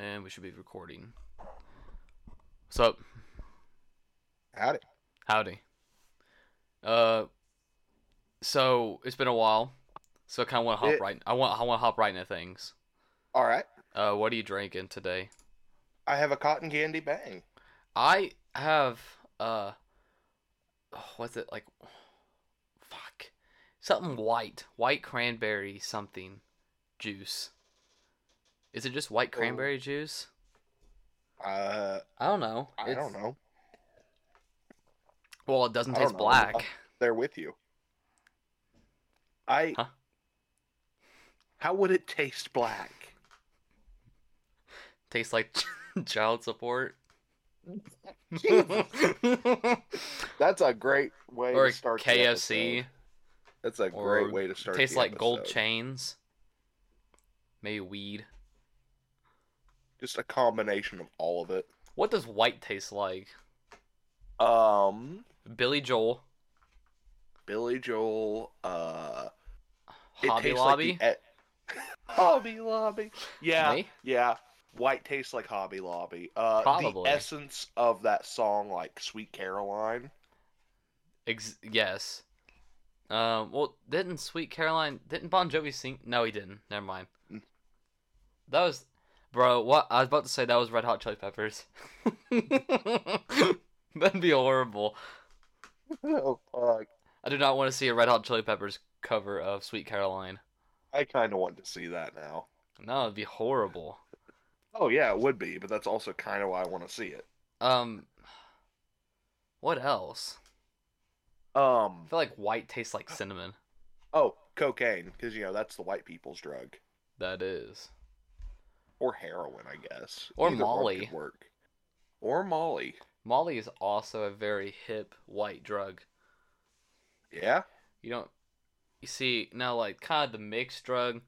And we should be recording. What's up? Howdy. Howdy. Uh, so it's been a while, so I kind of want to hop It- right. I want I want to hop right into things. All right. Uh, what are you drinking today? I have a cotton candy bang. I have uh, what's it like? Fuck, something white, white cranberry something, juice. Is it just white Oh. cranberry juice? Uh, I don't know. I don't know. Well, it doesn't taste know. black. They're with you. I. Huh? How would it taste black? Tastes like child support. That's a great way or to start. KFC. episode. That's a great way to start. Tastes like gold chains. Maybe weed. Just a combination of all of it. What does white taste like? Um, Billy Joel, Billy Joel. Uh, Hobby Lobby. Like e- Hobby Lobby. Yeah, Me? yeah. White tastes like Hobby Lobby. Uh, Probably. the essence of that song, like Sweet Caroline. Ex- yes. Um. Well, didn't Sweet Caroline? Didn't Bon Jovi sing? No, he didn't. Never mind. Mm. That was, bro. What I was about to say. That was Red Hot Chili Peppers. That'd be horrible. oh fuck! I do not want to see a Red Hot Chili Peppers cover of Sweet Caroline. I kind of want to see that now. No, it'd be horrible. Oh yeah, it would be, but that's also kind of why I want to see it. Um. What else? Um. I feel like white tastes like cinnamon. Oh, cocaine, because you know that's the white people's drug, That is. Or heroin, I guess. Or Either Molly. work. Or Molly. Molly is also a very hip white drug. Yeah. You don't. You see now, like kind of the mixed drug,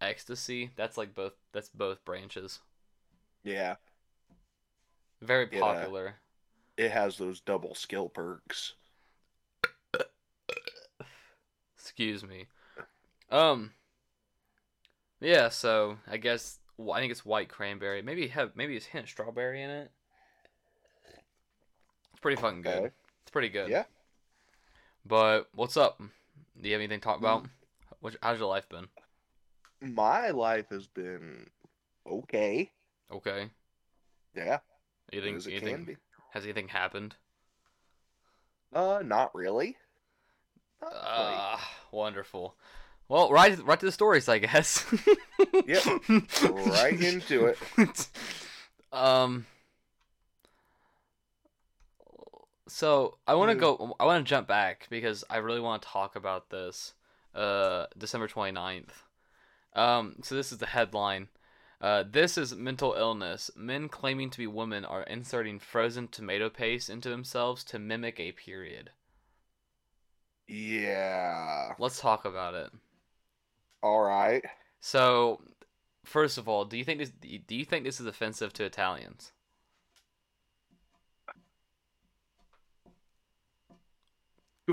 ecstasy. That's like both. That's both branches. Yeah. Very popular. It has those double skill perks. Excuse me. Um. Yeah. So I guess well, I think it's white cranberry. Maybe have maybe it's hint strawberry in it. It's pretty fucking good. Okay. It's pretty good. Yeah. But what's up? Do you have anything to talk about? What, how's your life been? My life has been okay. Okay. Yeah. Anything? as anything can be. has anything happened? Uh, not really. Not. Ah, wonderful. Well, right, right to the stories, I guess. Yep. Right into it. Um. So I want to Hmm. go. I want to jump back because I really want to talk about this. Uh, December 29th. Um. So this is the headline. Uh, this is mental illness. Men claiming to be women are inserting frozen tomato paste into themselves to mimic a period. Yeah. Let's talk about it. All right. So, first of all, do you think this do you think this is offensive to Italians?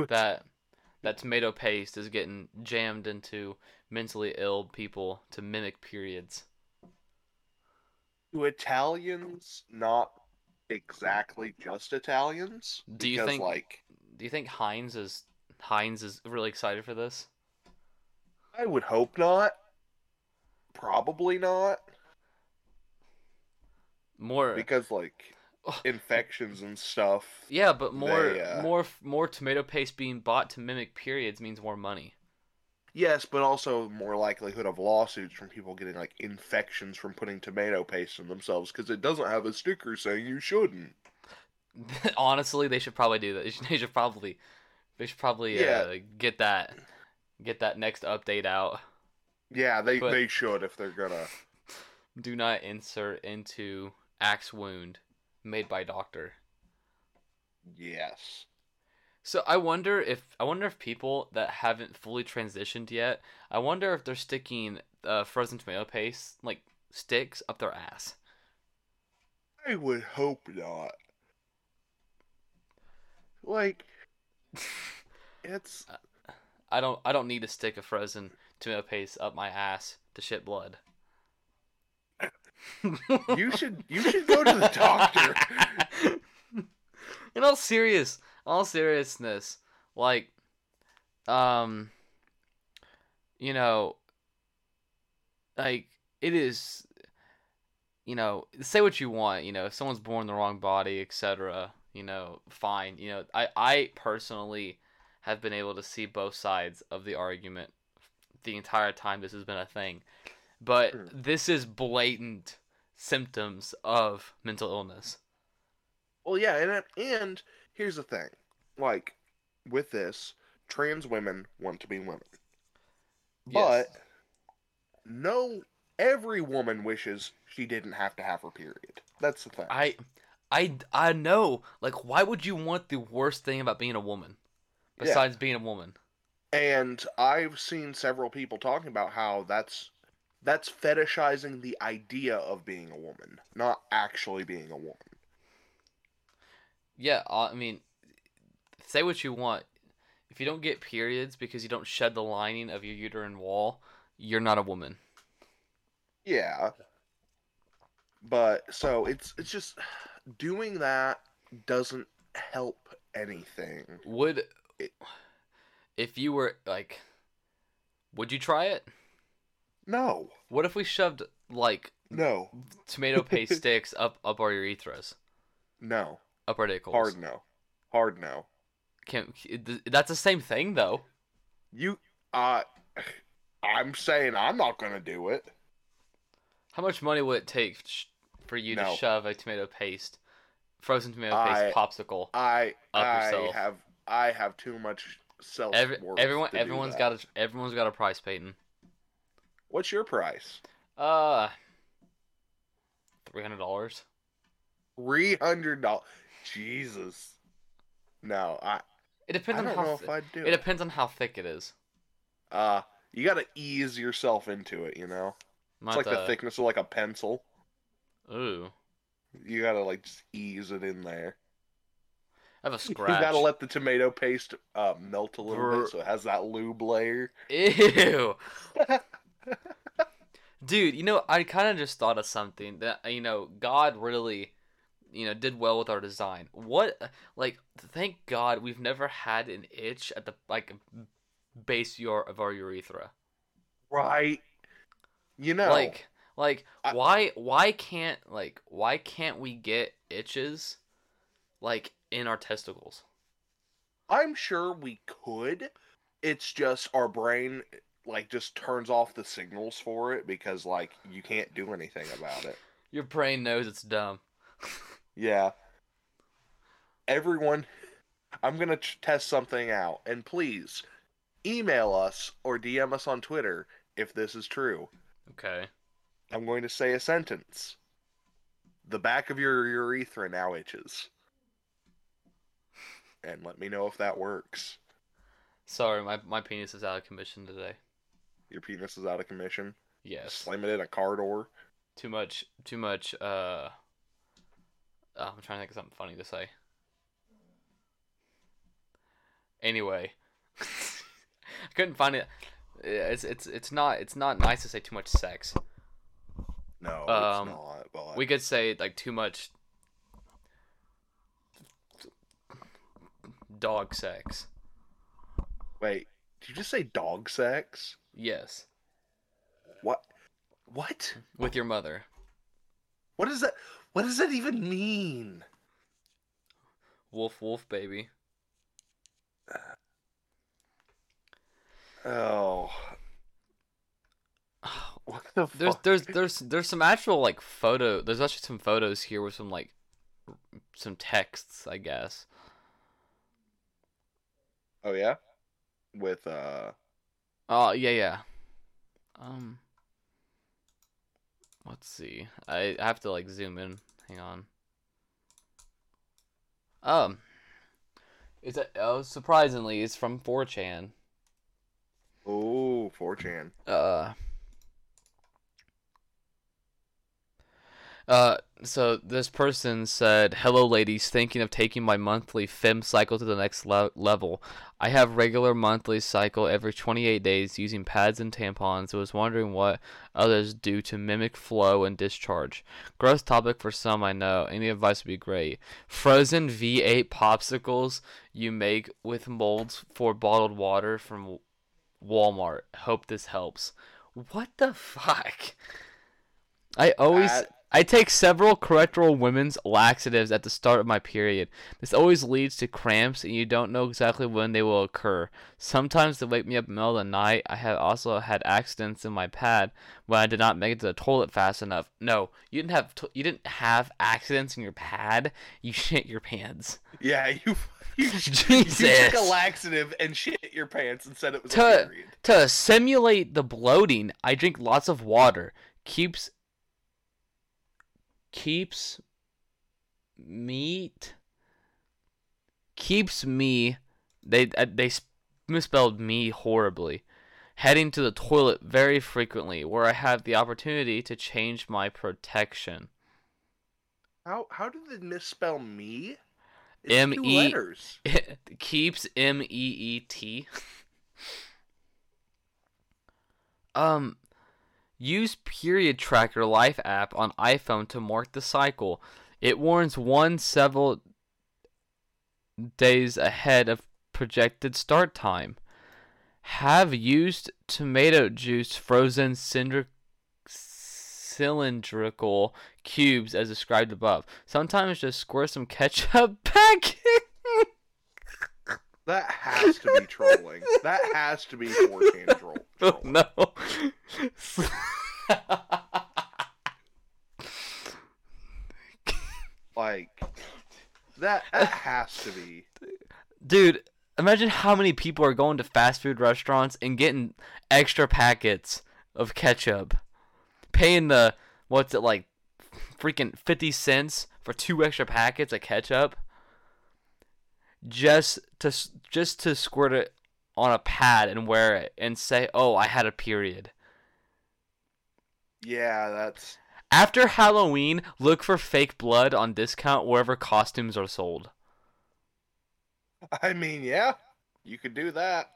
That that tomato paste is getting jammed into mentally ill people to mimic periods. To Italians, not exactly just Italians. Do you because, think- like Do you think Heinz is Heinz is really excited for this? I would hope not. Probably not, More because like infections and stuff. Yeah, but more they, uh, more more tomato paste being bought to mimic periods means more money. Yes, but also more likelihood of lawsuits from people getting like infections from putting tomato paste in themselves because it doesn't have a sticker saying you shouldn't. Honestly, they should probably do that. They should, they should probably, they should probably Yeah. uh, get that, get that next update out. Yeah, they But- they should if they're gonna. Do not insert into axe wound made by doctor. Yes. So I wonder if I wonder if people that haven't fully transitioned yet, I wonder if they're sticking uh, frozen tomato paste like sticks up their ass. I would hope not. Like, it's I don't I don't need to stick a frozen tomato paste up my ass to shit blood. You should you should go to the doctor. In all serious, all seriousness, like, um, you know, like it is, you know, say what you want. You know, if someone's born in the wrong body, etc. You know, fine. You know, I I personally have been able to see both sides of the argument the entire time this has been a thing, but Sure. this is blatant symptoms of mental illness. Well, yeah, and and here's the thing, like with this, trans women want to be women, Yes. but no, every woman wishes she didn't have to have her period. That's the thing. I, I, I know. Like, why would you want the worst thing about being a woman, Yeah. besides being a woman? And I've seen several people talking about how that's that's fetishizing the idea of being a woman, not actually being a woman. Yeah, I mean, say what you want. If you don't get periods because you don't shed the lining of your uterine wall, you're not a woman. Yeah. But so it's it's just doing that doesn't help anything. Would, if you were like, would you try it? No. What if we shoved like No. tomato paste sticks up up our urethras, No. up our dick? Hard no. Hard no. Can, that's the same thing though. You uh I'm saying I'm not going to do it. How much money would it take sh- for you to shove a tomato paste, frozen tomato I- paste popsicle? I Up I yourself. have I have too much self Every, worth. everyone, everyone's got a, everyone's got a price, Payton. What's your price? Uh, three hundred dollars. Three hundred dollars. Jesus. No, I It depends I on don't how. know thi- if I'd do it it. depends on how thick it is. Uh, you got to ease yourself into it. You know, Might it's like the have thickness of like a pencil. Ooh, You got to like just ease it in there. I have a You scratch. got to let the tomato paste uh, melt a little Brr. bit so it has that lube layer. Ew. Dude, you know, I kind of just thought of something that you know, God really, you know, did well with our design. What, like, thank God we've never had an itch at the like base your of our urethra. right. You know, Like, like, I- why, why can't like, why can't we get itches, like in our testicles? I'm sure we could. It's just our brain like just turns off the signals for it because like you can't do anything about it. Your brain knows it's dumb. Yeah. Everyone, I'm going to test something out. And please email us or DM us on Twitter if this is true. Okay. I'm going to say a sentence. The back of your urethra now itches. And let me know if that works. Sorry, my my penis is out of commission today. Your penis is out of commission. Yes. Slam it in a car door. too much too much uh oh, i'm trying to think of something funny to say anyway i couldn't find it it's it's it's not it's not nice to say too much sex No, Um, it's not. But we could say like too much dog sex wait, did you just say dog sex? yes What? What? with your mother What does that? What does that even mean? wolf wolf baby uh, Oh, what the there's there's there's there's some actual like photo there's actually some photos here with some like some texts i guess Oh yeah, with uh, Oh yeah, yeah. Um, let's see. I have to like zoom in. Hang on. Um, it's a, oh surprisingly it's from 4chan. oh, 4chan. Uh. Uh, so this person said, "Hello, ladies. Thinking of taking my monthly fem cycle to the next le- level. I have regular monthly cycle every 28 days using pads and tampons. I was wondering what others do to mimic flow and discharge. Gross topic for some, I know. Any advice would be great. Frozen V8 popsicles you make with molds for bottled water from Walmart. Hope this helps. What the fuck? I always That- I take several Correctol women's laxatives at the start of my period. This always leads to cramps and you don't know exactly when they will occur. Sometimes they wake me up in the middle of the night. I have also had accidents in my pad when I did not make it to the toilet fast enough. No, you didn't have to- you didn't have accidents in your pad. You shit your pants. Yeah, you you, you took a laxative and shit your pants and said it was a To- period. To simulate the bloating, I drink lots of water. Keeps keeps meat keeps me they uh, they misspelled me horribly. Heading to the toilet very frequently where I have the opportunity to change my protection. How how did they misspell me? M two E- letters. keeps M E E T. um, use Period Tracker Life app on iPhone to mark the cycle. It warns one several days ahead of projected start time. Have used tomato juice frozen cinder- cylindrical cubes as described above. Sometimes just squirt some ketchup back. That has to be trolling. that has to be 4chan troll. Trolling. no. Like that that has to be. Dude, imagine how many people are going to fast food restaurants and getting extra packets of ketchup. Paying the what's it like freaking 50 cents for two extra packets of ketchup just to just to squirt it on a pad and wear it and say, "Oh, I had a period." Yeah, that's After Halloween, look for fake blood on discount wherever costumes are sold. I mean, yeah, you could do that.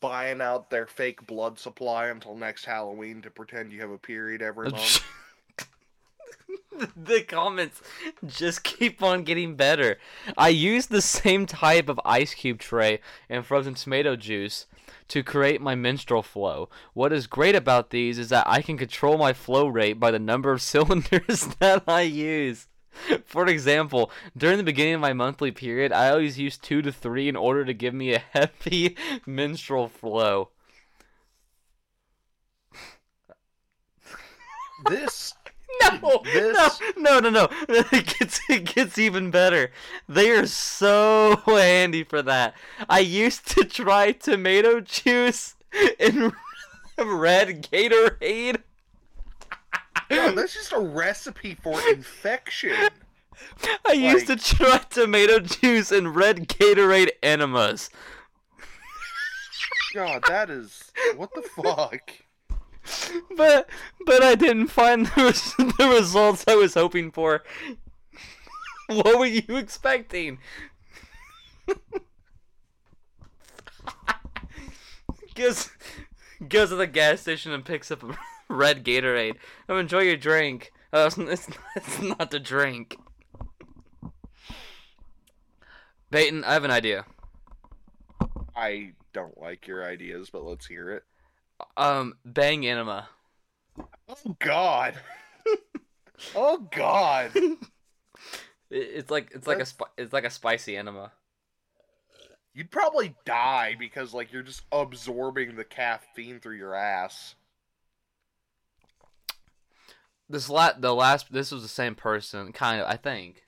Buying out their fake blood supply until next Halloween to pretend you have a period every month. the comments just keep on getting better. I used the same type of ice cube tray and frozen tomato juice to create my menstrual flow. What is great about these is that I can control my flow rate by the number of cylinders that I use. For example, during the beginning of my monthly period, I always use two to three in order to give me a heavy menstrual flow. this No, This- no, no, no, no. It gets it gets even better. They are so handy for that. I used to try tomato juice in red Gatorade. God, that's just a recipe for infection. I used to try tomato juice in red Gatorade enemas. God, that is what the fuck. But but I didn't find the, res- the results I was hoping for. what were you expecting? goes goes to the gas station and picks up a red Gatorade. Oh, enjoy your drink. Oh, it's, it's, it's not the drink. Payton, I have an idea. I don't like your ideas, but let's hear it. Um, bang enema. Oh God. oh God. It- It's like it's like a That's- spi- it's like a spicy enema. You'd probably die because like you're just absorbing the caffeine through your ass. This la- the last this was the same person, kind of, I think.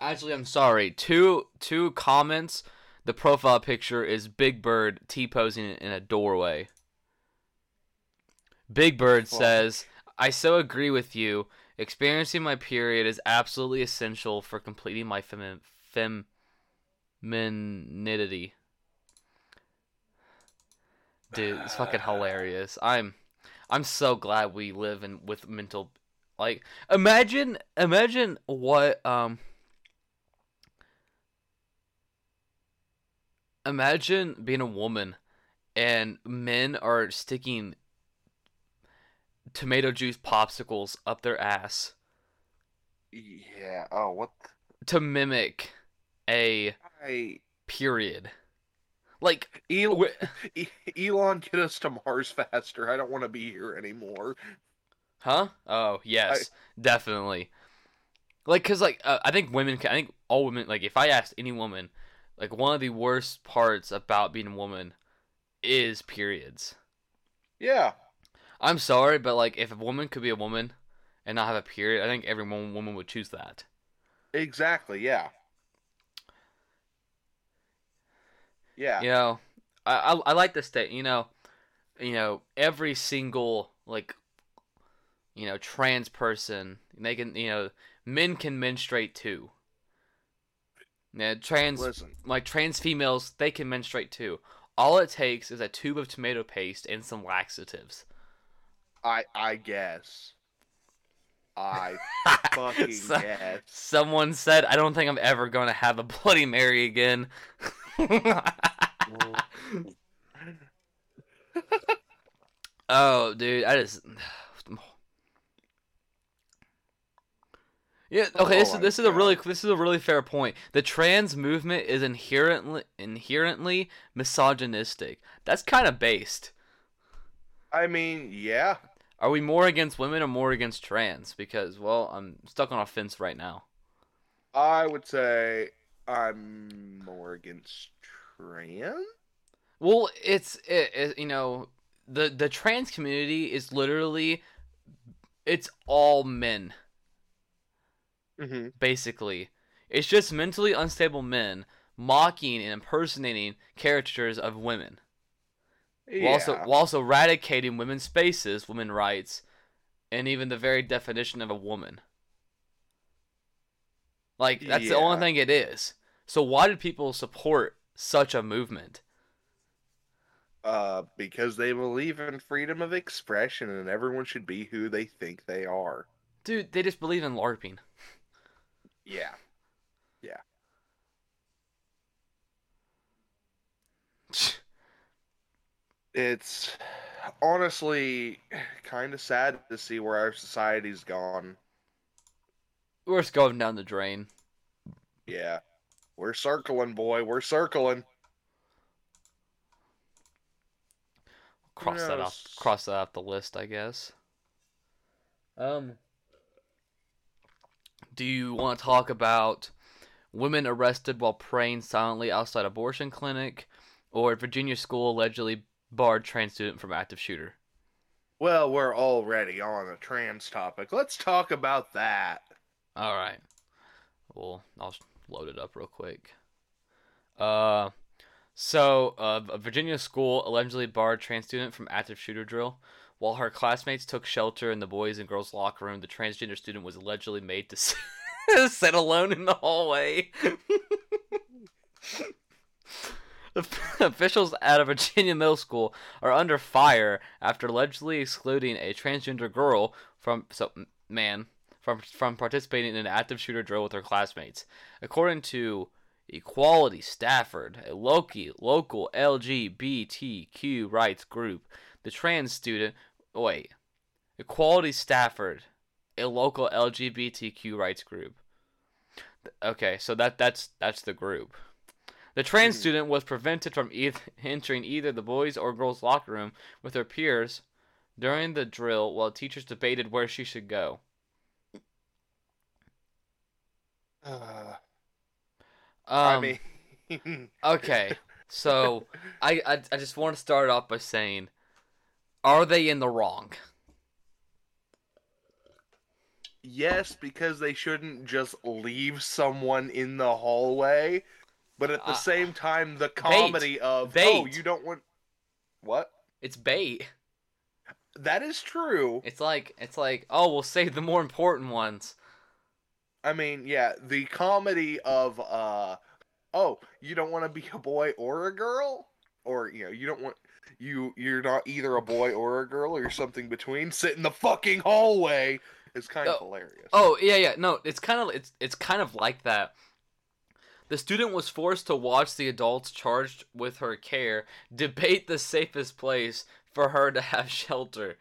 Actually, I'm sorry. Two two comments. The profile picture is Big Bird T posing in a doorway. Big Bird says, "I so agree with you. Experiencing my period is absolutely essential for completing my femi- femininity." Dude, it's fucking hilarious. I'm I'm so glad we live in with mental like imagine imagine what um imagine being a woman and men are sticking tomato juice popsicles up their ass Yeah. Oh, what? to mimic a I period. Like Elon, Elon, get us to Mars faster. I don't want to be here anymore. Huh? Oh yes, definitely. Like, cause like uh, I think women, can, I think all women, like if I asked any woman, like one of the worst parts about being a woman is periods. Yeah. I'm sorry, but like if a woman could be a woman and not have a period, I think every woman, would choose that. Exactly. Yeah. Yeah. You know, I, I I like the state. You know, you know every single like, you know, trans person they can you know men can menstruate too. Yeah, trans Listen. like trans females they can menstruate too. All it takes is a tube of tomato paste and some laxatives. I I guess. I fucking So- guess. Someone said, "I don't think I'm ever going to have a Bloody Mary again." oh, dude, I just. Yeah. Oh okay. This Oh is this is a really this is a really fair point. The trans movement is inherently inherently misogynistic. That's kind of based. I mean, yeah. Are we more against women or more against trans? Because well, I'm stuck on a fence right now. I would say I'm more against trans. Well, it's it, it, you know the the trans community is literally it's all men Mm-hmm. basically. It's just mentally unstable men mocking and impersonating caricatures of women, Yeah. while also while also eradicating women's spaces, women rights, and even the very definition of a woman. Like that's the only thing it is. So why did people support such a movement? uh, because they believe in freedom of expression and everyone should be who they think they are. Dude, they just believe in LARPing. Yeah. Yeah. It's honestly kind of sad to see where our society's gone. We're just going down the drain. Yeah. We're circling, boy. We're circling. Cross that off. Cross that off the list, I guess. Um. Do you want to talk about women arrested while praying silently outside abortion clinic, or Virginia school allegedly barred trans student from active shooter? Well, we're already on a trans topic. Let's talk about that. All right. Well, I'll load it up real quick. Uh, so uh, a Virginia school allegedly barred trans student from active shooter drill. While her classmates took shelter in the boys and girls locker room, the transgender student was allegedly made to sit alone in the hallway. Officials at a Virginia middle school are under fire after allegedly excluding a transgender girl from so man from from participating in an active shooter drill with her classmates. According to Equality Stafford, a local local LGBTQ rights group, the trans student wait, Equality Stafford, a local LGBTQ rights group. Okay, so that that's that's the group. The trans Mhm. student was prevented from either entering either the boys or girls locker room with her peers during the drill while teachers debated where she should go. Uh, Um, I mean, okay, so I, I I just want to start off by saying, are they in the wrong? yes, because they shouldn't just leave someone in the hallway, but at the Uh, same time, the comedy of oh, you don't want what? It's bait. That is true. It's like it's like oh we'll save the more important ones. I mean, yeah, the comedy of uh, oh, you don't want to be a boy or a girl, or you know, you don't want you you're not either a boy or a girl or you're something between. Sit in the fucking hallway. It's kind of Oh. hilarious. Oh yeah, yeah. No, it's kind of it's it's kind of like that. The student was forced to watch the adults charged with her care debate the safest place for her to have shelter.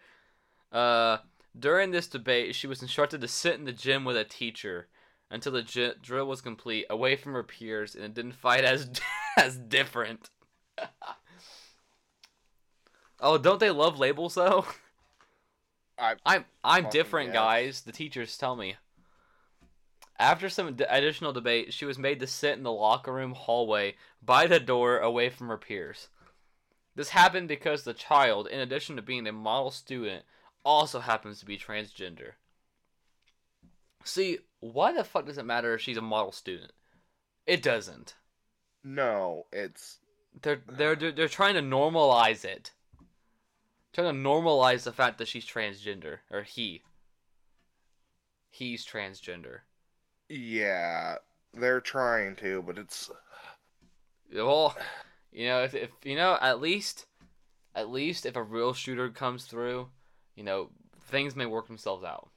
Uh, during this debate, she was instructed to sit in the gym with a teacher until the gy- drill was complete, away from her peers, and it didn't fight as as different. oh, don't they love labels though? I- I'm I'm different, guys. The teachers tell me. After some d- additional debate, she was made to sit in the locker room hallway by the door away from her peers. This happened because the child, in addition to being a model student, also happens to be transgender. See, why the fuck does it matter if she's a model student? It doesn't. No, it's They're they're they're, they're trying to normalize it. Trying to normalize the fact that she's transgender or he. He's transgender. yeah, they're trying to, but it's Well, you know, if if you know, at least, at least if a real shooter comes through, you know, things may work themselves out.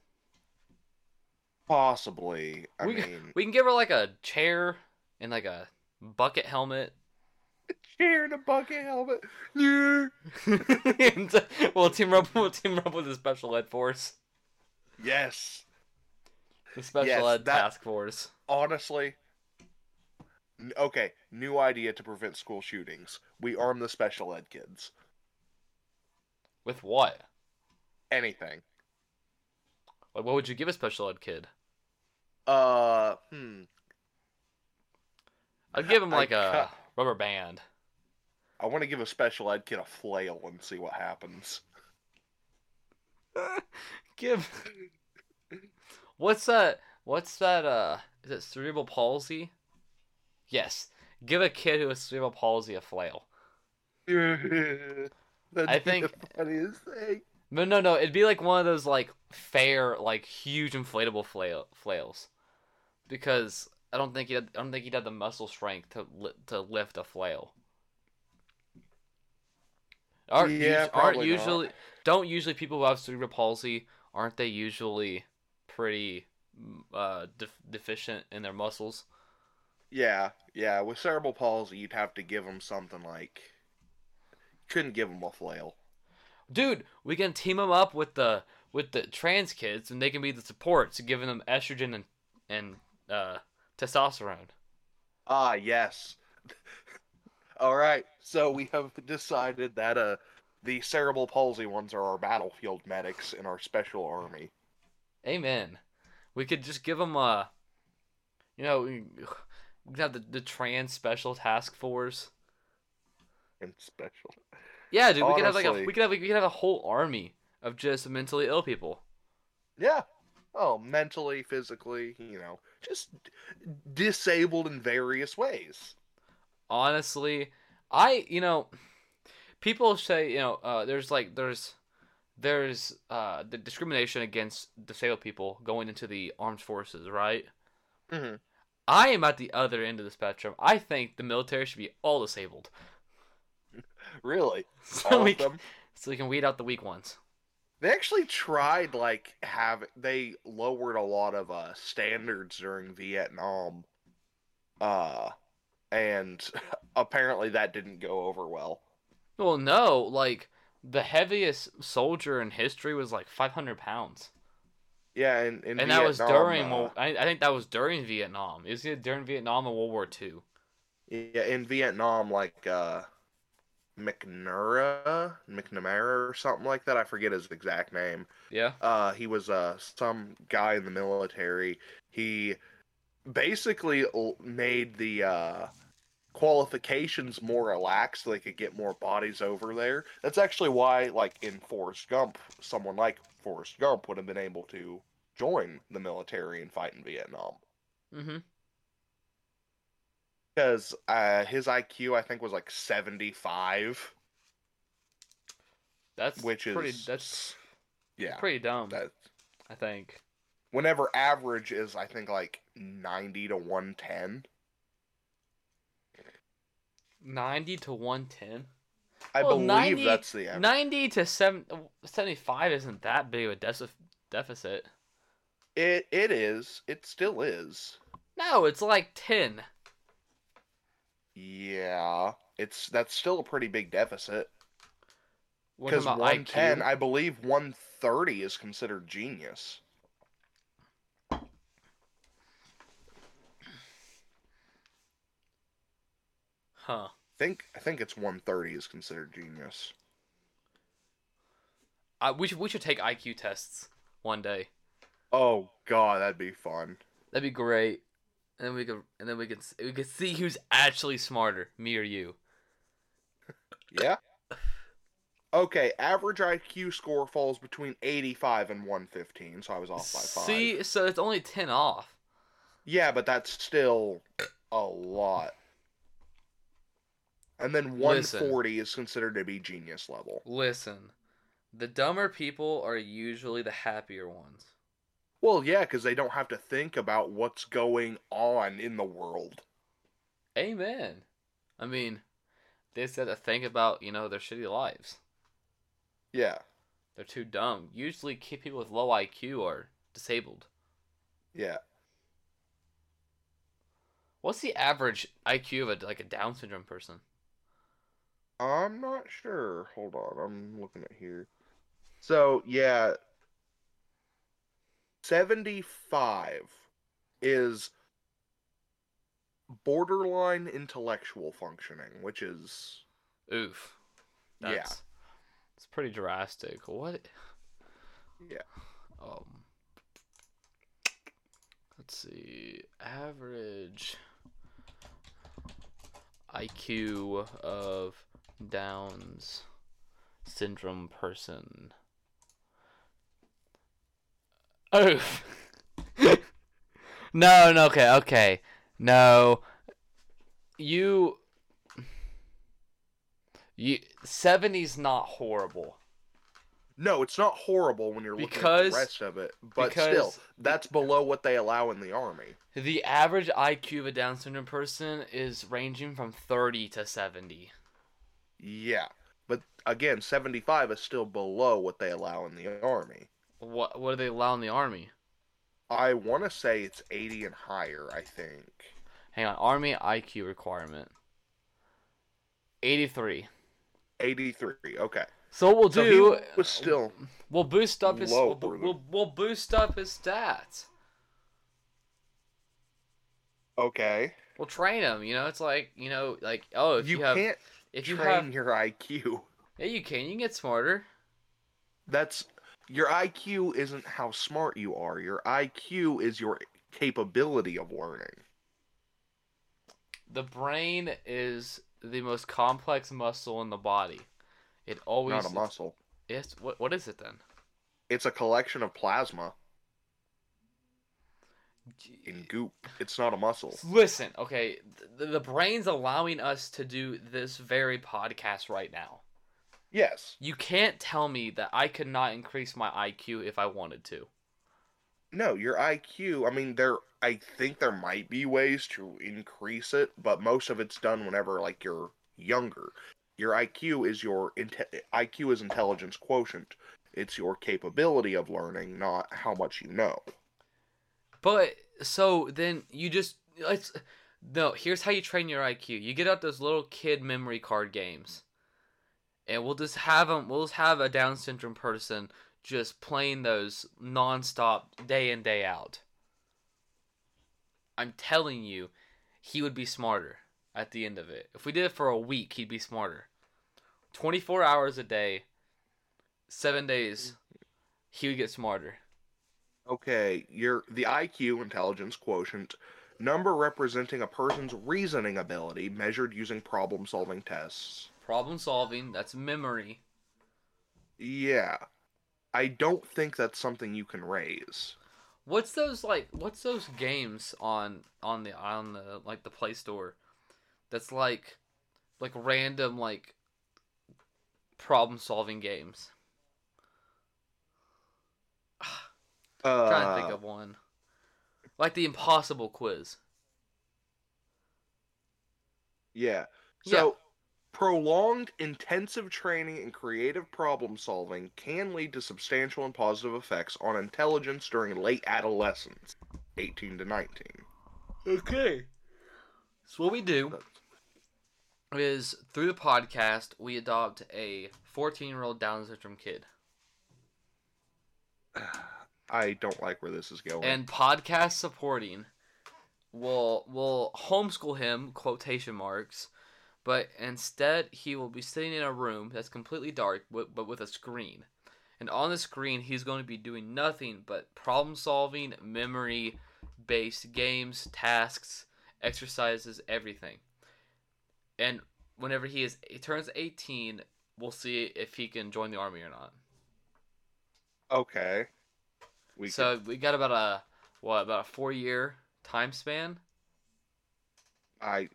possibly. I we mean, we can give her like a chair and like a bucket helmet. Chair and a bucket helmet. Yeah. and, uh, we'll team up. We'll team up with the special ed force, Yes. the special Yes, ed that- task force. Honestly. Okay, new idea to prevent school shootings. We arm the special ed kids. With what? Anything. Like, what would you give a special ed kid? Uh, hmm. I'd give him like a cut- rubber band. I want to give a special ed kid a flail and see what happens. give. What's that? What's that? Uh, is it cerebral palsy? Yes. Give a kid who has cerebral palsy a flail. That'd I be think- the funniest thing. No, no, no. It'd be like one of those like fair, like huge inflatable flail flails, because I don't think he had, I don't think he'd have the muscle strength to li- to lift a flail. Aren't, Yeah, us- aren't probably not. usually don't usually people who have cerebral palsy aren't they usually pretty mm, uh def- deficient in their muscles? Yeah, yeah. With cerebral palsy, you'd have to give them something like. Couldn't give them a flail. Dude, we can team them up with the with the trans kids, and they can be the supports, giving them estrogen and and uh, testosterone. Ah, yes. All right. So we have decided that uh, the cerebral palsy ones are our battlefield medics in our special army. Amen. We could just give them a, you know, we could have the, the trans special task force. And special. Yeah, dude, we could have like a we could have like, we could have a whole army of just mentally ill people. Yeah. Oh, mentally, physically, you know, just disabled in various ways. Honestly i you know people say you know uh, there's like there's there's uh the discrimination against disabled people going into the armed forces right Mm-hmm. i am at the other end of the spectrum i think the military should be all disabled Really? so All we can, so we can weed out the weak ones They actually tried like have they lowered a lot of uh standards during Vietnam. Uh and apparently that didn't go over well. well no like the heaviest soldier in history was like 500 pounds Yeah, and in and that was during uh, I, I think that was during vietnam is it during vietnam or world war ii yeah, in Vietnam like uh McNamara, McNamara or something like that. I forget his exact name. yeah Uh, he was uh some guy in the military. He basically made the uh qualifications more relaxed so they could get more bodies over there. That's actually why, like in Forrest Gump, someone like Forrest Gump would have been able to join the military and fight in Vietnam mm-hmm because uh, his IQ I think was like seventy five, That's which is pretty. That's yeah. pretty dumb. That I think. whenever average is I think like ninety to one ten. Ninety to one ten. I Well, believe 90 that's the average. 90 to 7, 75 isn't that big of a deci- deficit. It it is. It still is. No, it's like 10. Yeah, it's that's still a pretty big deficit. Because one ten, IQ. I believe one thirty is considered genius. Huh. think I think it's one thirty is considered genius. I, we should we should take IQ tests one day. Oh god, that'd be fun. That'd be great. And then we could and then we could we could see who's actually smarter, me or you. Yeah. Okay, average IQ score falls between 85 and 115, so I was off by 5. See, so it's only 10 off. Yeah, but that's still a lot. And then Listen. 140 is considered to be genius level. Listen. The dumber people are usually the happier ones. Well, yeah, because they don't have to think about what's going on in the world. Amen. I mean, they have to think about, you know, their shitty lives. Yeah, They're too dumb. Usually, people with low IQ are disabled. yeah. What's the average IQ of a like a Down syndrome person? I'm not sure. Hold on, I'm looking at here. So, yeah, 75 is borderline intellectual functioning, which is Oof. Yeah. It's pretty drastic. What? Yeah. Um. Let's see. Average IQ of Downs syndrome person. Oh. no, no, okay, okay. No. You you 70's not horrible. no, it's not horrible when you're looking at Because- the rest of it, but still, that's below what they allow in the army. The average IQ of a Down syndrome person is ranging from 30 to 70. Yeah, but again, 75 is still below what they allow in the army. What what do they allow in the army? I want to say it's 80 and higher, I think. Hang on, army IQ requirement. 83. 83. Okay. So what we'll So do he was still we'll boost up his we'll, we'll, we'll boost up his stats. okay. We'll train him, you know, it's like, you know, like oh, if you, you, have can't if you train have your IQ. Yeah, you can. You can get smarter. That's your IQ isn't how smart you are. Your IQ is your capability of learning. The brain is the most complex muscle in the body. It always Not a muscle. Yes, what what is it then? It's a collection of plasma in goop. It's not a muscle. Listen, okay, the, the brain's allowing us to do this very podcast right now. Yes. You can't tell me that I could not increase my IQ if I wanted to. No, your IQ, I mean there I think there might be ways to increase it, but most of it's done whenever like you're younger. Your IQ is your inte- IQ is intelligence quotient. It's your capability of learning, not how much you know. But so then you just let's no. Here's how you train your IQ. You get out those little kid memory card games, and we'll just have them. We'll just have a Down syndrome person just playing those nonstop, day in day out. I'm telling you, he would be smarter at the end of it. If we did it for a week, he'd be smarter. 24 hours a day, seven days, he would get smarter. Okay, your the IQ intelligence quotient number representing a person's reasoning ability measured using problem-solving tests. Problem solving, that's memory. Yeah. I don't think that's something you can raise. What's those like? What's those games on on the on the like the Play Store? That's like, like random like problem solving games. Uh, trying to think of one. Like the Impossible Quiz. Yeah. So Prolonged intensive training in creative problem solving can lead to substantial and positive effects on intelligence during late adolescence, 18 to 19. Okay. So what we do is through the podcast we adopt a 14 year old Down syndrome kid, I don't like where this is going. and podcast supporting will will homeschool him quotation marks, but instead he will be sitting in a room that's completely dark, but with a screen. And on the screen, he's going to be doing nothing but problem solving, memory based games, tasks, exercises, everything. And whenever he is he turns 18, we'll see if he can join the army or not. okay. We so we got about a what about a four year time span? I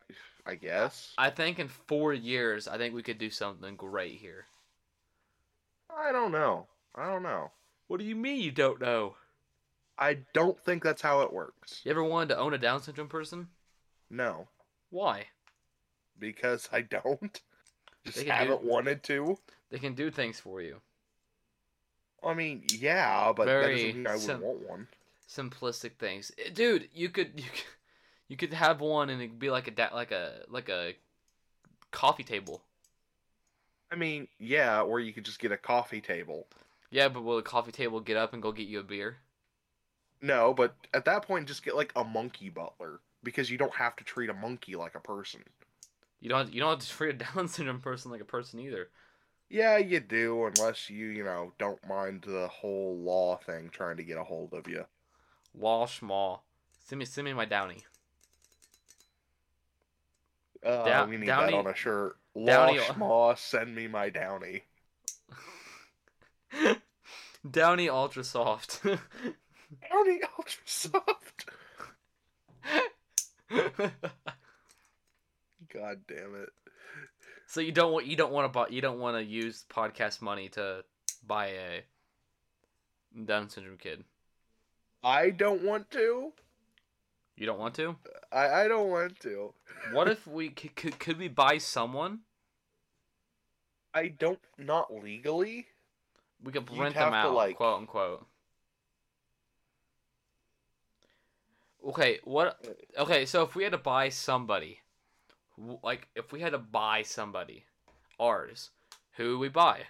I guess. I think in four years, I think we could do something great here. I don't know. I don't know. What do you mean you don't know? I don't think that's how it works. You ever wanted to own a Down syndrome person? No, Why? because I don't. Just They haven't do- wanted to. They can do things for you. I mean, yeah, but that doesn't mean I would sim- want one. Simplistic things, Eh, dude. You could you could, you could have one and it'd be like a da- like a like a coffee table. I mean, yeah, or you could just get a coffee table. Yeah, but will the coffee table get up and go get you a beer? No, but at that point, just get like a monkey butler because you don't have to treat a monkey like a person. You don't you don't have to treat a Down syndrome person like a person either. Yeah, you do, unless you, you know, don't mind the whole law thing trying to get a hold of you. Law schmaw. Send me send me my Downy. Uh, Dow- we need Downey- that on a shirt. Law Downey- schmaw, send me my Downy. Downy Ultra Soft. Downy Ultra Soft. God damn it. So you don't want you don't want to buy you don't want to use podcast money to buy a Down syndrome kid. I don't want to. You don't want to? I, I don't want to. What if we could, could could we buy someone? I don't, not legally. We could rent them out, like- quote unquote. Okay, what? Okay, so if we had to buy somebody, like if we had to buy somebody, ours, who would we buy?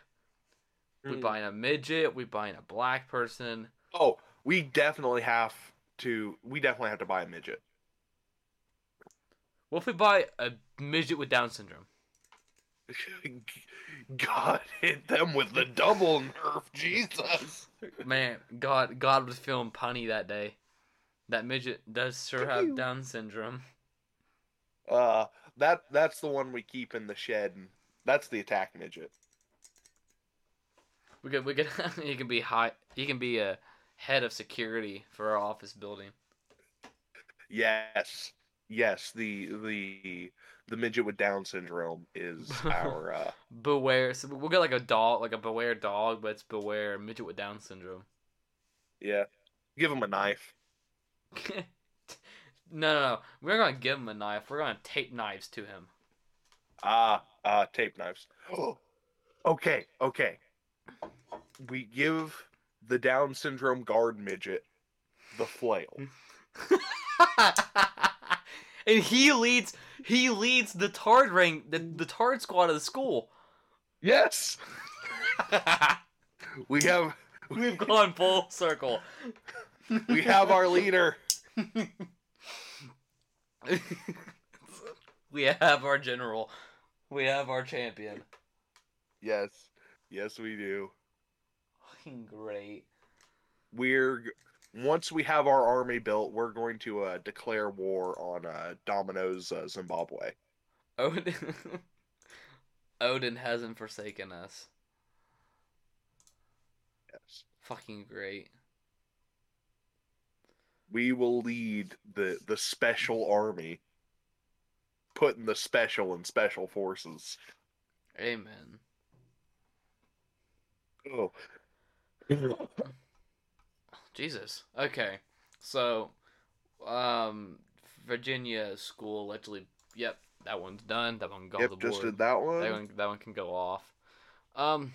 We Hmm. buying a midget? We buying a black person? Oh, we definitely have to. We definitely have to buy a midget. What if we buy a midget with Down syndrome? God hit them with the double nerf, Jesus. Man, God, God was feeling punny that day. That midget does sure have Down syndrome. Uh, that that's the one we keep in the shed, and that's the attack midget. We could, we could, he can be high. He can be a head of security for our office building. Yes, yes. The the the midget with Down syndrome is our. Uh, Beware. So we'll get like a dog, like a beware dog, but it's beware midget with Down syndrome. yeah, give him a knife. no, no, no. We're gonna give him a knife. We're gonna tape knives to him. Ah, uh, tape knives. okay, okay. We give the Down syndrome guard midget the flail. and he leads. He leads the tard ring, the the tard squad of the school. Yes, we have We've gone full circle. we have our leader. we have our general. We have our champion. Yes, yes, we do. Fucking great. We're once we have our army built, we're going to uh, declare war on uh, Domino's uh, Zimbabwe. Odin. Odin hasn't forsaken us. Yes, Fucking great. We will lead the the special army, putting the special in special forces. Amen. Oh, Jesus. Okay. So, um, Virginia school allegedly, yep, that one's done. That one can go Yep, off the just did that one. That one that one can go off. Um.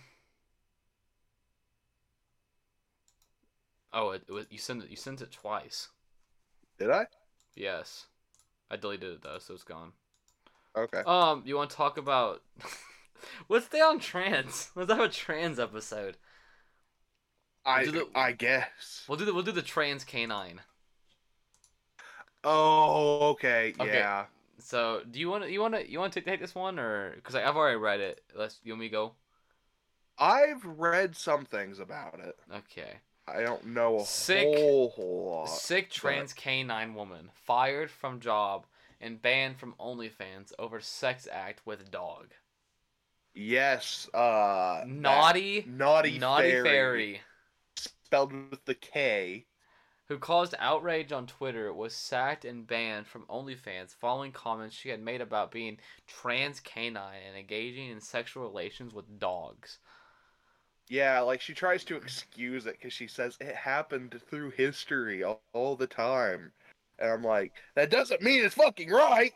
Oh, it, it you sent it. You sent it twice. Did I? Yes, I deleted it though, so it's gone. Okay. Um, you want to talk about? Let's stay on trans. Let's have a trans episode. I do the- I guess. We'll do the we'll do the trans canine. Oh, okay. Okay. Yeah. So, do you want to you want to you want to take this one or because I've already read it? Let's you want me go? I've read some things about it. Okay. I don't know a Sick- whole whole lot. Sick trans canine woman fired from job and banned from OnlyFans over sex act with dog. Yes. Uh. Naughty, Naughty, naughty fairy, fairy, spelled with the K. who caused outrage on Twitter, was sacked and banned from OnlyFans following comments she had made about being trans canine and engaging in sexual relations with dogs. Yeah, like she tries to excuse it because she says it happened through history all, all the time, and I'm like, that doesn't mean it's fucking right.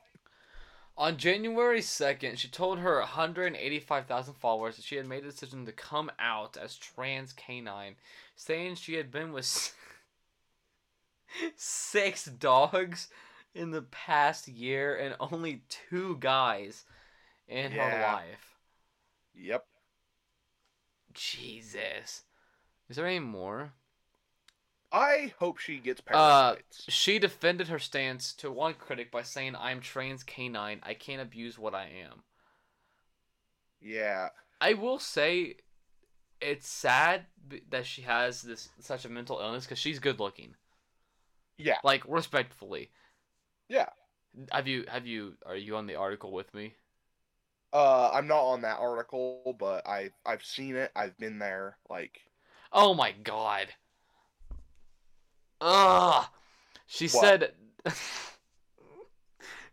On January 2nd, she told her 185,000 followers that she had made a decision to come out as trans canine, saying she had been with six dogs in the past year and only two guys in her Yeah. life. Yep. Jesus. Is there any more? I hope she gets Uh. She defended her stance to one critic by saying, I'm trans canine. I can't abuse what I am. yeah. I will say, it's sad that she has this such a mental illness because she's good looking. Yeah. Like respectfully. Yeah. Have you have you are you on the article with me? Uh, I'm not on that article, but I I've seen it. I've been there. Like, Oh my god. Ugh. She What? said.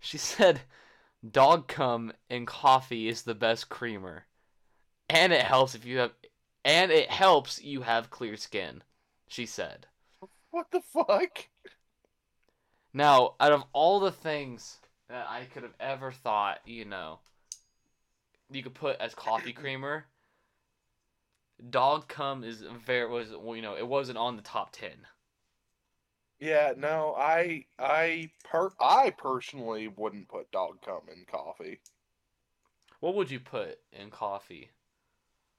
she said, "Dog cum in coffee is the best creamer, and it helps if you have, and it helps you have clear skin." She said. what the fuck? Now, out of all the things that I could have ever thought, you know, you could put as coffee creamer, dog cum is very was well, you know it wasn't on the top ten. Yeah, no, I I per I personally wouldn't put dog cum in coffee. What would you put in coffee?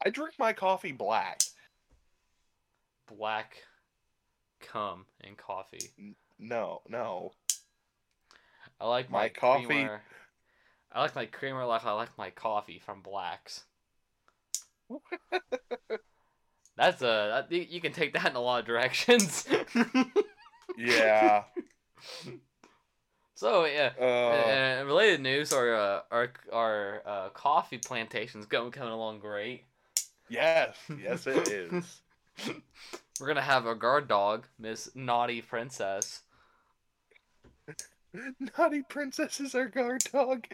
I drink my coffee black. Black cum in coffee. No, no. I like my, My coffee- Creamer, I like my creamer like I like my coffee from Blacks. That's a you can take that in a lot of directions. Yeah. so yeah, Uh, uh, related news, our uh, our our uh, coffee plantations going coming along great. yes, yes, it is. We're gonna have a guard dog, Miss Naughty Princess. Naughty princess is our guard dog.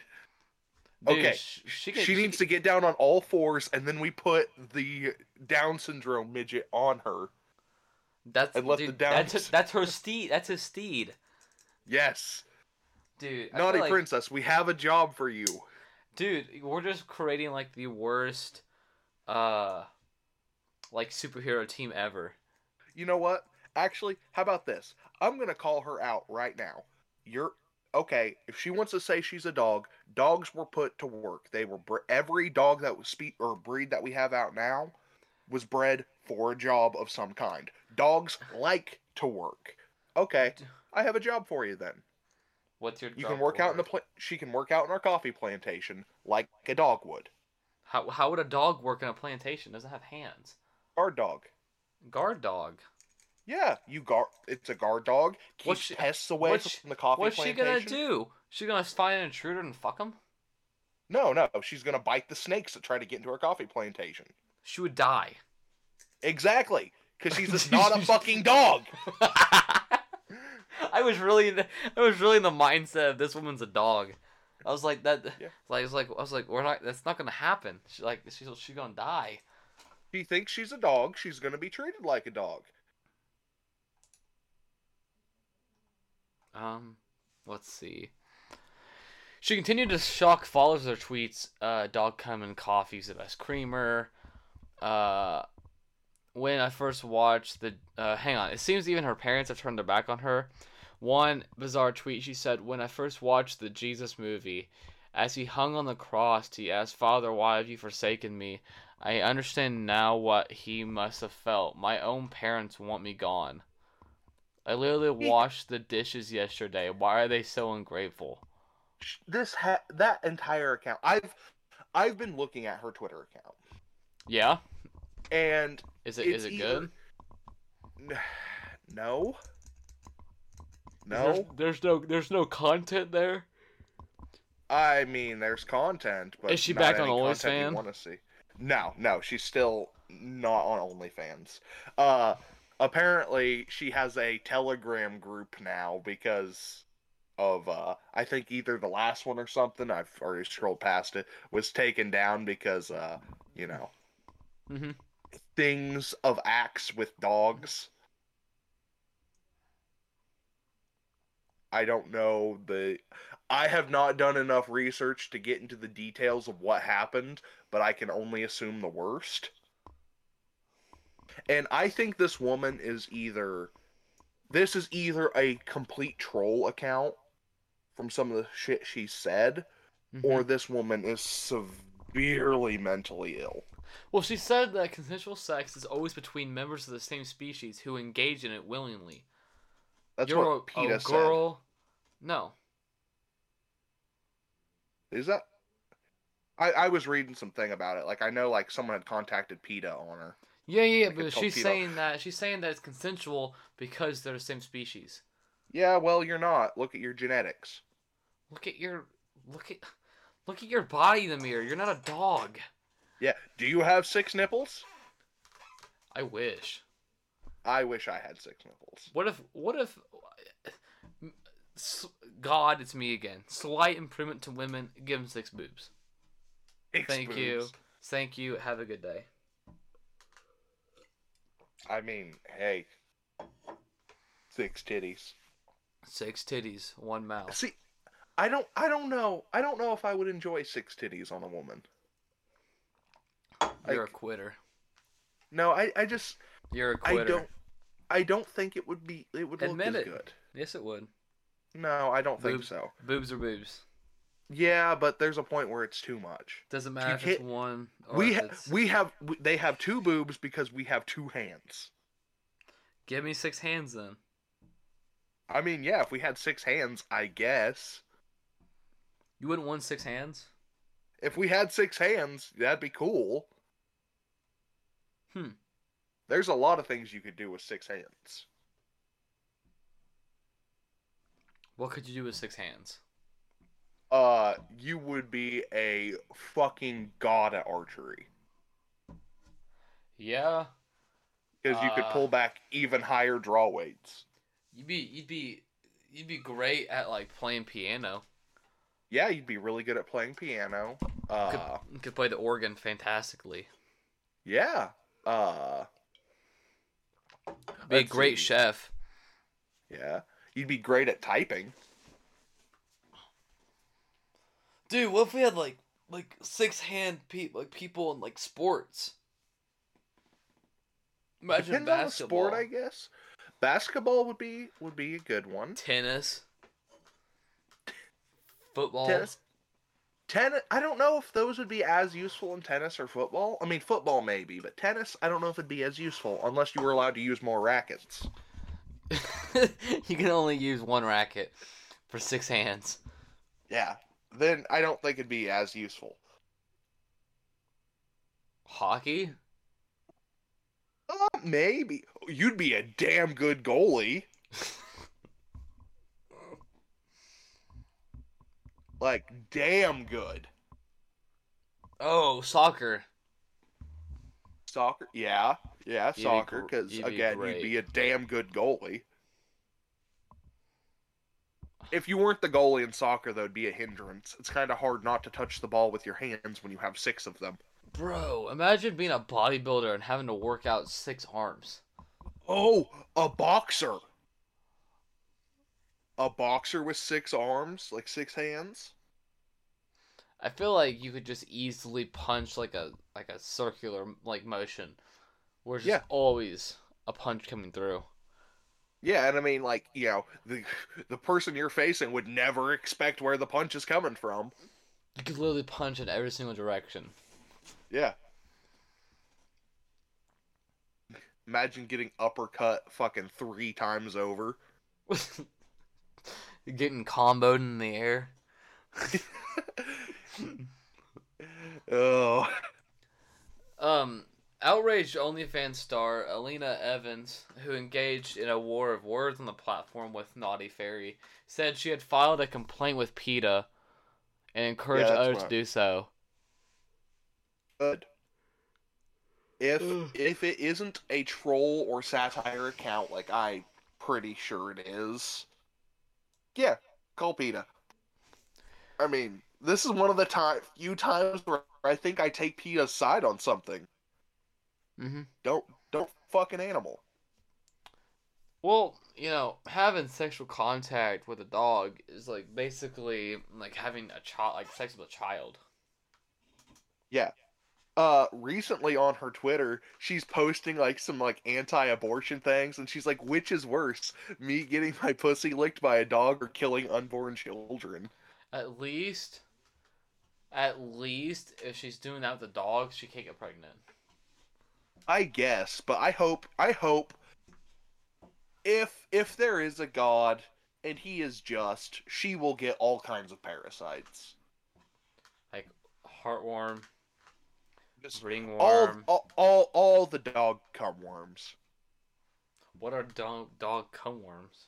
Dude, Okay, she, She, can, she needs to get down on all fours, and then we put the Down syndrome midget on her. That's and let the dude, downs- that's that's her steed. That's his steed, Yes, dude. I naughty like- princess, we have a job for you. dude. We're just creating like the worst, uh, like superhero team ever. You know what? Actually, how about this? I'm gonna call her out right now. You're okay. If she wants to say she's a dog, dogs were put to work. They were bre- every dog that was speak or breed that we have out now was bred for a job of some kind. Dogs like to work. Okay, I have a job for you then. What's your? You job can work out in the pla- she can work out in our coffee plantation like a dog would. How how would a dog work in a plantation? Doesn't have hands. Guard dog. Guard dog. Yeah, you guard. It's a guard dog. Keeps What's she- pests away what's from the coffee plantation. What's she gonna do? She gonna find an intruder and fuck him? No, no, she's gonna bite the snakes that try to get into her coffee plantation. She would die. Exactly, because she's just not a fucking dog. I was really, in the- I was really in the mindset of this woman's a dog. I was like that. Yeah. Like I was like, I was like, we're not. That's not gonna happen. She like she's she's gonna die. She thinks she's a dog. She's gonna be treated like a dog. Um, let's see. She continued to shock followers with her tweets. Uh, dog come in coffee's the best creamer. Uh, when I first watched the, uh, hang on, it seems even her parents have turned their back on her. One bizarre tweet, she said, "When I first watched the Jesus movie, as he hung on the cross, he asked, Father, why have you forsaken me? I understand now what he must have felt. My own parents want me gone. I literally washed the dishes yesterday. Why are they so ungrateful? This ha- that entire account. I've I've been looking at her Twitter account, Yeah, and is it's it either- good? No. No. there's no there's no content there. I mean, there's content, but Is she back on OnlyFans? Want to see? No, no, she's still not on OnlyFans. Uh, apparently, she has a Telegram group now because of uh, I think either the last one or something. I've already scrolled past it. Was taken down because uh, you know, Mhm. things of acts with dogs. I don't know the I have not done enough research to get into the details of what happened, but I can only assume the worst. And I think this woman is either this is either a complete troll account from some of the shit she said, or Mhm. this woman is severely mentally ill. well, she said that consensual sex is always between members of the same species who engage in it willingly. That's You're what a, PETA a girl. No. Is that? I I was reading something about it. Like I know, like someone had contacted PETA on her. Yeah, yeah, Like but she's saying that she's saying that it's consensual because they're the same species. Yeah, well, you're not. Look at your genetics. Look at your look at look at your body in the mirror. You're not a dog. Yeah. Do you have six nipples? I wish. I wish I had six nipples. What if what if God, it's me again. Slight improvement to women. Give them six boobs. Six Thank you. Thank you. Have a good day. I mean, hey, six titties. Six titties, one mouth. See, I don't, I don't know, I don't know if I would enjoy six titties on a woman. You're a quitter. No, I, I just, You're a quitter. I don't, I don't think it would be, it would look as it. good. Yes, it would. No, I don't think so. Boobs are boobs. Yeah, but there's a point where it's too much. Doesn't matter if can't- it's one or we ha- it's... we have we, they have two boobs because we have two hands. Give me six hands then. I mean, yeah, if we had six hands, I guess. You wouldn't want six hands? If we had six hands, that'd be cool. Hmm. There's a lot of things you could do with six hands. What could you do with six hands? Uh, you would be a fucking god at archery Yeah. because you could Uh. pull back even higher draw weights. You'd be you'd be you'd be great at like playing piano. Yeah, you'd be really good at playing piano. Uh, You could play the organ fantastically. yeah. Uh, Be a great see. chef. Yeah, you'd be great at typing. Dude, what if we had like like six hand pe- like people in like sports? Imagine Depends on the basketball, sport, I guess. Basketball would be would be a good one. tennis, football. Tennis. Tennis. I don't know if those would be as useful in tennis or football. I mean, football maybe, but tennis, I don't know if it'd be as useful unless you were allowed to use more rackets. you can only use one racket for six hands. Yeah. Then I don't think it'd be as useful. Hockey? Uh, maybe you'd be a damn good goalie. Like damn good. Oh, soccer. Soccer, yeah, yeah, be soccer. gr- Because be again, you'd be a damn good goalie. If you weren't the goalie in soccer, that would be a hindrance. It's kind of hard not to touch the ball with your hands when you have six of them. Bro, imagine being a bodybuilder and having to work out six arms. Oh, a boxer. A boxer with six arms, like six hands. I feel like you could just easily punch like a like a circular like motion, where just Yeah. always a punch coming through. Yeah, and I mean, like you know, the the person you're facing would never expect where the punch is coming from. You could literally punch in every single direction. Yeah. Imagine getting uppercut fucking three times over. Getting comboed in the air. oh, Um, outraged OnlyFans star Alina Evans, who engaged in a war of words on the platform with Naughty Fairy, said she had filed a complaint with PETA and encouraged Yeah, that's others to do so. good. If if it isn't a troll or satire account, like I pretty sure it is, yeah, call PETA. I mean, this is one of the time few times where I think I take PETA's side on something. Mm-hmm. Don't don't fucking animal. Well, you know, having sexual contact with a dog is like basically like having a child, like sex with a child. Yeah. Uh recently on her Twitter, she's posting like some like anti-abortion things and she's like which is worse, me getting my pussy licked by a dog or killing unborn children? At least, at least if she's doing that with a dog, she can't get pregnant. I guess, but I hope I hope if if there is a god and he is just, she will get all kinds of parasites. Like heartworm, Just ringworm. all, all all all the dog cum worms. What are dog dog cum worms?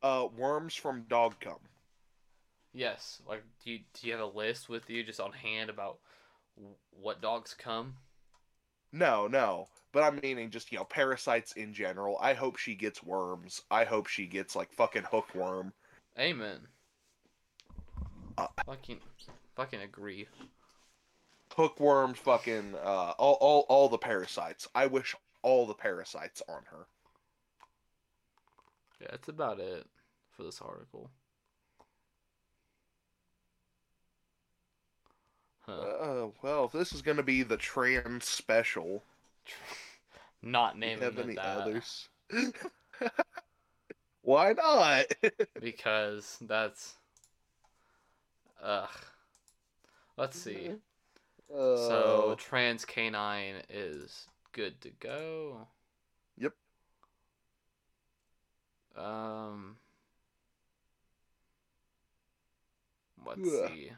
Uh worms from dog cum. Yes, like do you do you have a list with you just on hand about what dogs come? No, no. But I'm meaning just, you know, parasites in general. I hope she gets worms. I hope she gets like fucking hookworm. Amen. Uh. fucking, fucking agree. Hookworms fucking uh all, all all the parasites. I wish all the parasites on her. Yeah, that's about it for this article. Huh. Uh, well, if this is gonna be the trans special, Not naming have it any that others? Why not? because that's. Ugh. Let's see. So Uh, trans canine is good to go. Yep. Um. Let's Ugh. see.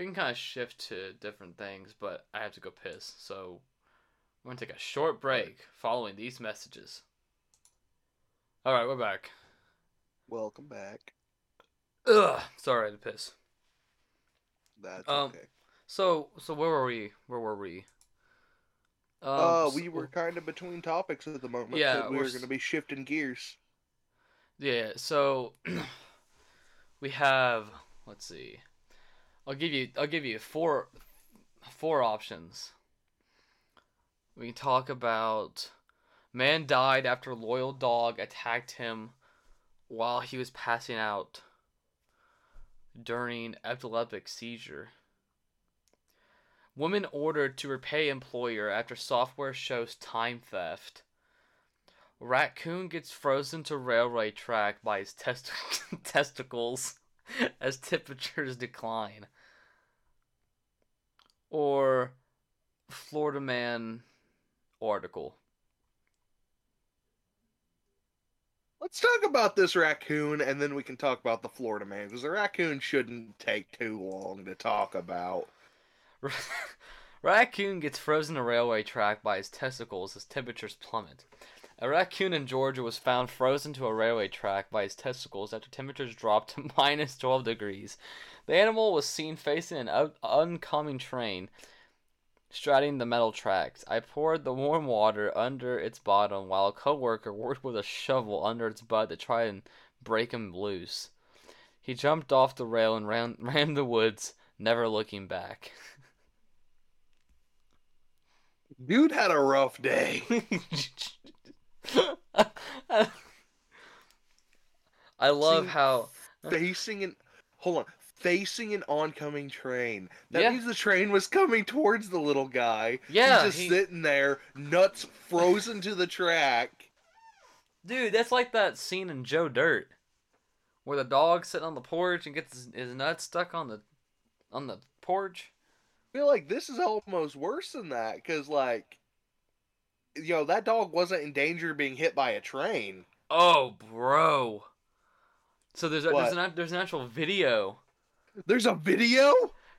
We can kind of shift to different things, but I have to go piss, so we're gonna take a short break following these messages. All right, we're back. welcome back. Ugh, sorry, I had to piss. That's Um, okay. So, so where were we? Where were we? Um, uh, we so- were kind of between topics at the moment. Yeah, we we're were going to be shifting gears. Yeah, so we have let's see. I'll give you I'll give you four four options. We can talk about man died after loyal dog attacked him while he was passing out during epileptic seizure. Woman ordered to repay employer after software shows time theft. Raccoon gets frozen to railway track by his test- testicles as temperatures decline. Or Florida Man article. Let's talk about this raccoon, and then we can talk about the Florida man, because the raccoon shouldn't take too long to talk about. raccoon gets frozen to railway track by his testicles as temperatures plummet. A raccoon in Georgia was found frozen to a railway track by his testicles after temperatures dropped to minus 12 degrees. The animal was seen facing an oncoming train, striding the metal tracks. I poured the warm water under its bottom while a coworker worked with a shovel under its butt to try and break him loose. He jumped off the rail and ran, ran the woods, never looking back. Dude had a rough day. I love how facing an hold on, facing an oncoming train. That Yeah. means the train was coming towards the little guy. Yeah, He's just he- sitting there, nuts frozen to the track. Dude, that's like that scene in Joe Dirt, where the dog's sitting on the porch and gets his, his nuts stuck on the on the porch. I feel like this is almost worse than that because, like, know, that dog wasn't in danger of being hit by a train. Oh, bro. So there's a, there's an there's an actual video. There's a video.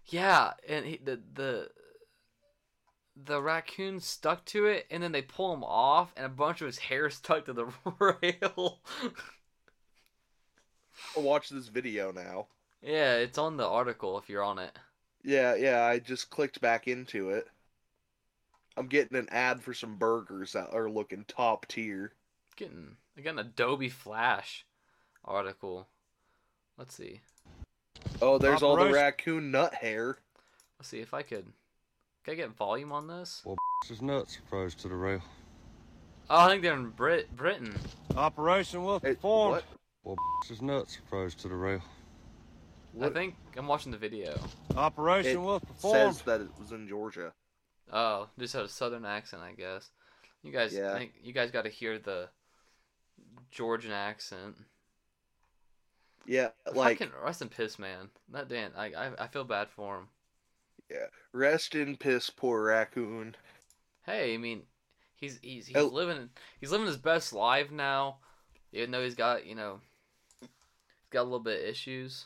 Yeah, and he, the the the raccoon stuck to it, and then they pull him off, and a bunch of his hair stuck to the rail. I'll watch this video now. yeah, it's on the article if you're on it. Yeah, yeah. I just clicked back into it. I'm getting an ad for some burgers that are looking top tier. Getting I got an Adobe Flash article. Let's see. Oh, there's all the raccoon nut hair. Let's see if I could. Can I get volume on this? Well, is nuts froze to the rail. Oh, I think they're in Brit Britain. Operation will Hey, perform. what? is nuts froze to the rail. I think I'm watching the video. Operation It will perform. Says that it was in Georgia. Oh, just had a southern accent, I guess. You guys, Yeah. Think you guys got to hear the Georgian accent. Yeah, like Fucking rest in piss, man. That Dan, I, I, I feel bad for him. Yeah, rest in piss, poor raccoon. Hey, I mean, he's he's he's Oh. living he's living his best life now, even though he's got you know, he's got a little bit of issues.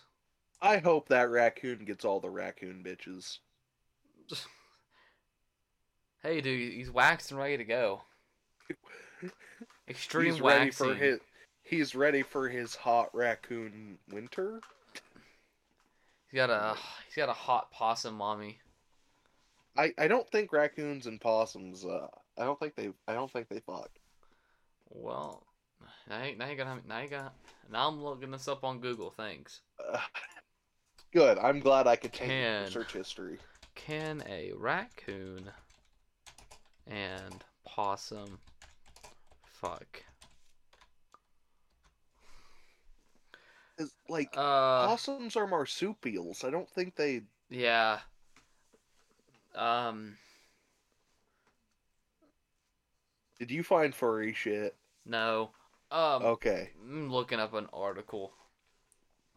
I hope that raccoon gets all the raccoon bitches. Hey, dude, he's waxed and ready to go. Extreme he's ready for his. He's ready for his hot raccoon winter. He's got a he's got a hot possum mommy. I, I don't think raccoons and possums. Uh, I don't think they. I don't think they fuck. Well, now you, now you got now you got now I'm looking this up on Google. Thanks. Uh, good. I'm glad I could change Can. search history. Can a raccoon and possum fuck? 'Cause, like Uh, possums are marsupials. I don't think they. yeah. Um, Did you find furry shit? no. Um, Okay. I'm looking up an article.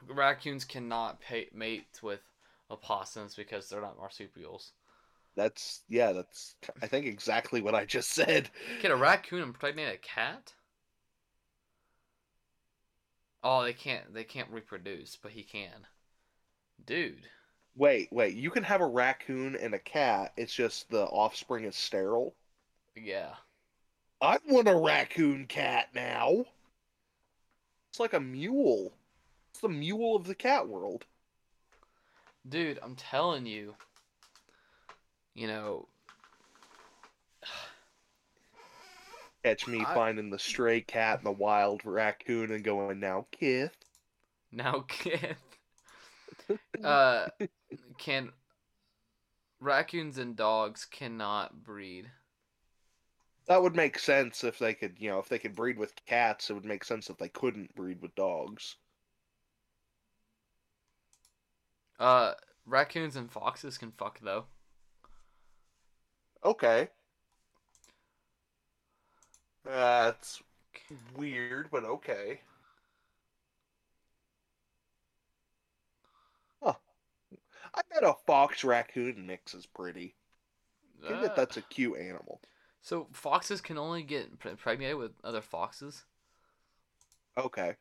Raccoons cannot pay, mate with opossums because they're not marsupials. That's yeah. That's I think exactly what I just said. Can a raccoon impregnate a cat? Oh, they can't. They can't reproduce, but he can. Dude, Wait, wait. You can have a raccoon and a cat. It's just the offspring is sterile. yeah. I want a raccoon cat now. It's like a mule. It's the mule of the cat world. Dude, I'm telling you. You know, Catch me I- finding the stray cat and the wild raccoon and going, now, Kith. now can uh can raccoons and dogs cannot breed. That would make sense if they could, you know, if they could breed with cats, it would make sense if they couldn't breed with dogs. Uh raccoons and foxes can fuck though. Okay. That's weird, but okay. Huh. I bet a fox raccoon mix is pretty. I bet Uh, that's a cute animal. So foxes can only get pre- impregnated with other foxes? Okay.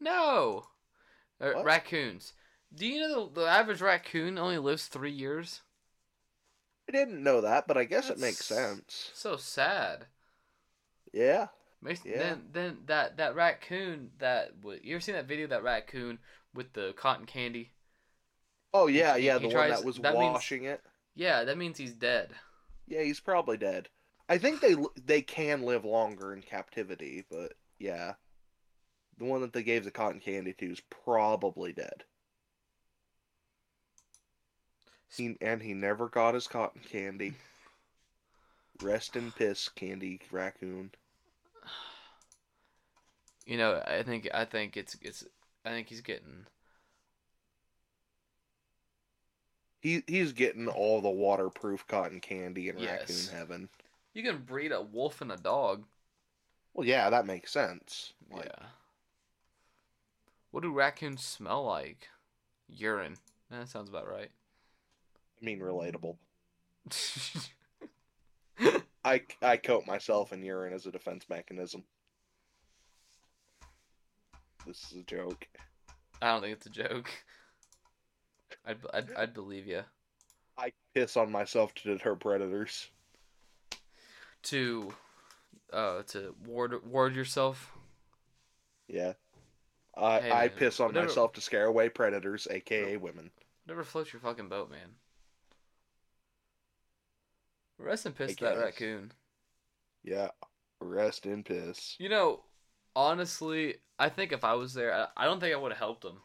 No. Uh, raccoons. Do you know the, the average raccoon only lives three years? I didn't know that, but I guess it makes sense. So sad. Yeah. Makes, Yeah. Then then that that raccoon that you ever seen that video that raccoon with the cotton candy? Oh yeah, he- yeah, he the tries- one that was that means- washing it. Yeah, that means he's dead. Yeah, he's probably dead. I think they they can live longer in captivity, but yeah, the one that they gave the cotton candy to is probably dead. He, and he never got his cotton candy. Rest in piss, candy raccoon. You know, I think I think it's it's I think he's getting He he's getting all the waterproof cotton candy in Yes. raccoon heaven. You can breed a wolf and a dog. Well, yeah, that makes sense. Like, yeah. What do raccoons smell like? Urine. That sounds about right. I mean, relatable. I I coat myself in urine as a defense mechanism. This is a joke. I don't think it's a joke. I'd, I'd, I'd believe you. I piss on myself to deter predators. To, uh, to ward ward yourself. Yeah. I Hey, I piss on whatever- myself to scare away predators, aka women. Never floats your fucking boat, man. Rest in piss that raccoon. Yeah. Rest in piss. You know, honestly, I think if I was there, I, don't think I would have helped him.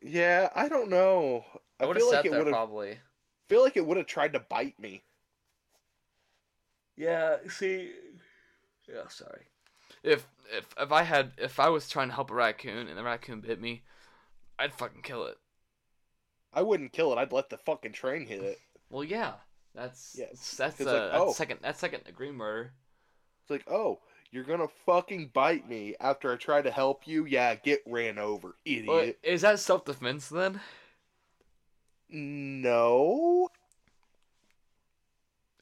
Yeah, I don't know. I I would have feel sat like it there would have probably. feel like it would have tried to bite me. Yeah, see, yeah, sorry. If if if I had if I was trying to help a raccoon and the raccoon bit me, I'd fucking kill it. I wouldn't kill it. I'd let the fucking train hit it. Well, yeah, that's Yeah, that's that's, uh, it's like, that's oh. second that's second degree murder. It's like, oh, you're gonna fucking bite me after I try to help you? Yeah, get ran over, idiot. But is that self defense then? No.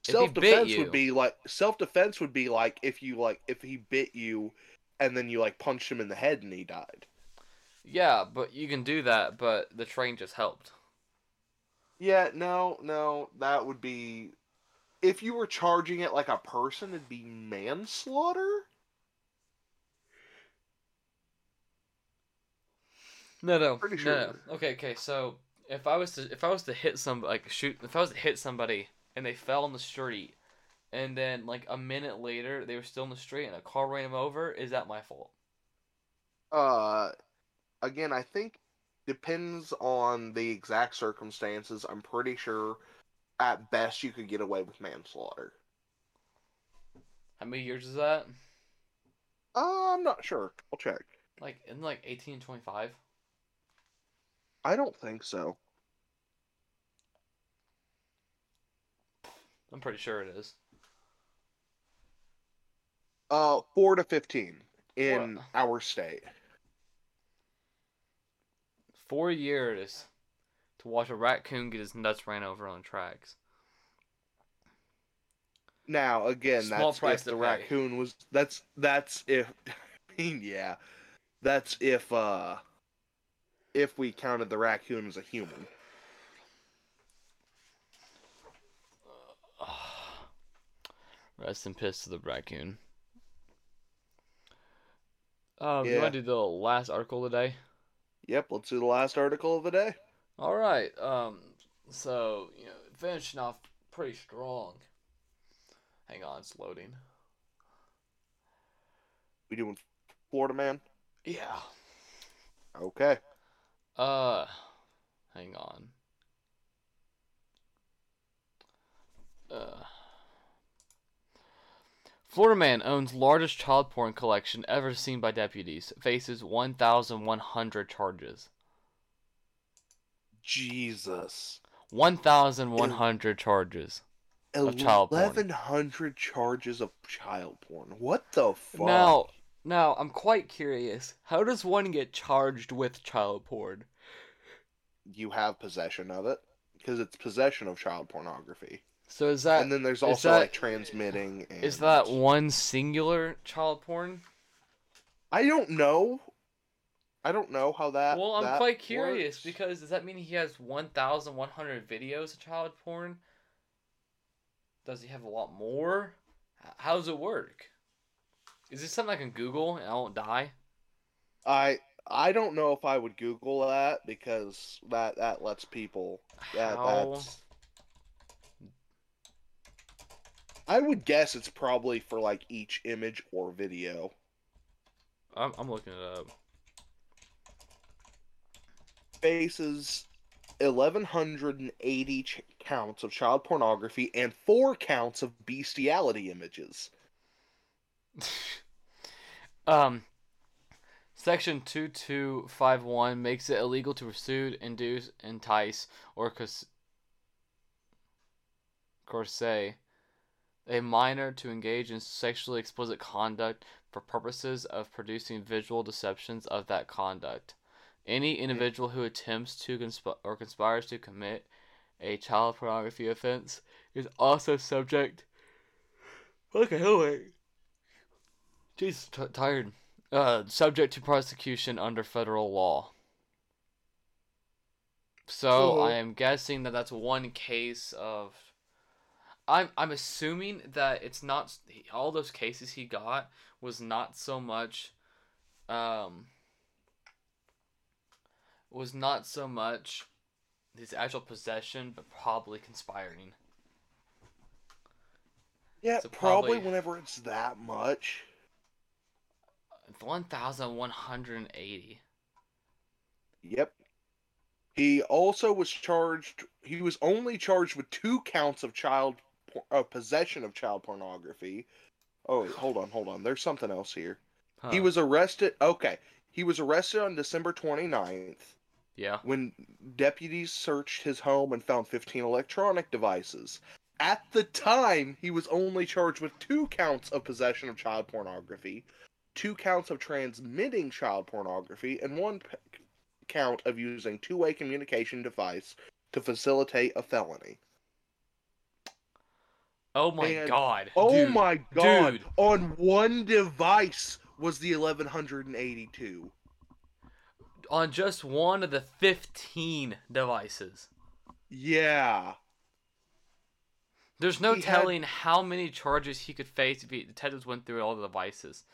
If self defense would be like self defense would be like if you like if he bit you and then you like punched him in the head and he died. Yeah, but you can do that. But the train just helped. Yeah, no, no, that would be if you were charging it like a person, it'd be manslaughter. No, no, Pretty no, no. Okay, okay. So if I was to if I was to hit some like shoot if I was to hit somebody and they fell on the street, and then like a minute later they were still in the street and a car ran them over, is that my fault? Uh, again, I think depends on the exact circumstances. I'm pretty sure at best you could get away with manslaughter. How many years is that? Uh, I'm not sure. I'll check. Like in like eighteen twenty five. I don't think so. I'm pretty sure it is. Uh, four to fifteen in What? our state. Four years to watch a raccoon get his nuts ran over on tracks. Now, again, Small that's price if the pay. raccoon was. That's that's if. I mean, yeah, that's if uh, if we counted the raccoon as a human. Rest in piss to the raccoon. Um, you Yeah. want to do the last article today? Yep. Let's do the last article of the day. All right. Um, so you know, finishing off pretty strong. Hang on, it's loading. We doing Florida man? Yeah. Okay. Uh, hang on. Uh. Florida man owns largest child porn collection ever seen by deputies. Faces 1,100 charges. Jesus. 1,100 charges. Of child porn. Eleven hundred charges of child porn. What the fuck? Now, now I'm quite curious. How does one get charged with child porn? you have possession of it because it's possession of child pornography. So is that and then there's also that- like transmitting. And... is that one singular child porn? I don't know. I don't know how that. well, I'm that quite curious works. because does that mean he has 1,100 videos of child porn? Does he have a lot more? How does it work? Is this something I can Google and I won't die? I I don't know if I would Google that because that that lets people. That, How? that's. I would guess it's probably for like each image or video. I'm, I'm looking it up. Faces 1180 ch- counts of child pornography and 4 counts of bestiality images. um, Section 2251 makes it illegal to pursue, induce, entice, or cons- coerce a minor to engage in sexually explicit conduct for purposes of producing visual deceptions of that conduct. Any individual who attempts to consp- or conspires to commit a child pornography offense is also subject. Okay, hold wait. Jesus, t- tired. Uh, subject to prosecution under federal law. So. I am guessing that that's one case of. I'm I'm assuming that it's not all those cases he got was not so much, um. Was not so much his actual possession, but probably conspiring. Yeah, So probably, probably- whenever it's that much. One thousand one hundred and eighty. Yep. He also was charged. He was only charged with two counts of child uh, possession of child pornography. Oh, wait, hold on, hold on. There's something else here. He was arrested. Okay, he was arrested on December 29th Yeah. when deputies searched his home and found 15 electronic devices. At the time, he was only charged with two counts of possession of child pornography, two counts of transmitting child pornography, and one p- count of using two-way communication device to facilitate a felony. Oh my And- god. Oh dude. my god! dude. On one device was the 1182. On just one of the 15 devices. Yeah. There's no He had- telling how many charges he could face if he, detectives went through all the devices.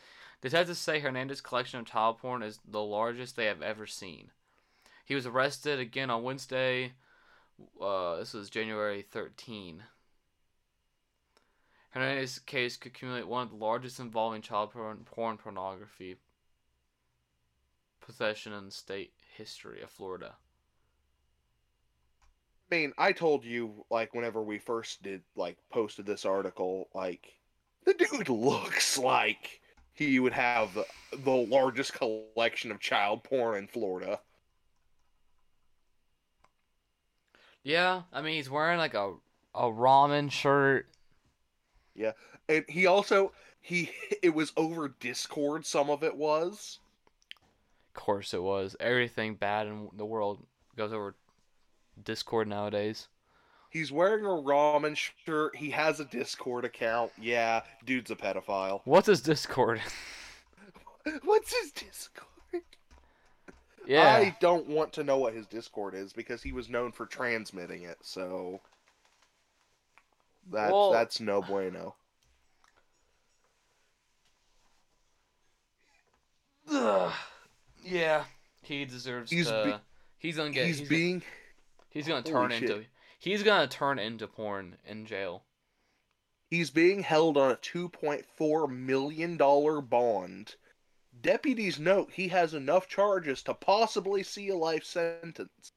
The detectives say Hernandez's collection of child porn is the largest they have ever seen. He was arrested again on Wednesday. Uh, this was January 13. Hernandez's case could accumulate one of the largest involving child porn, porn pornography possession in the state history of Florida. I mean, I told you like whenever we first did like posted this article, like the dude looks like he would have the, the largest collection of child porn in Florida. Yeah, I mean he's wearing like a a ramen shirt. Yeah, and he also he it was over Discord some of it was. Of course it was. Everything bad in the world goes over Discord nowadays. He's wearing a ramen shirt. He has a Discord account. Yeah, dude's a pedophile. What's his Discord? What's his Discord? yeah. I don't want to know what his Discord is because he was known for transmitting it, so that Well- that's no bueno. Ugh. Yeah. He deserves He's to. be- he's gonna get. he's, He's, being he's gonna turn shit. into. He's gonna turn into porn in jail. he's being held on a 2.4 million dollar bond. Deputies note he has enough charges to possibly see a life sentence.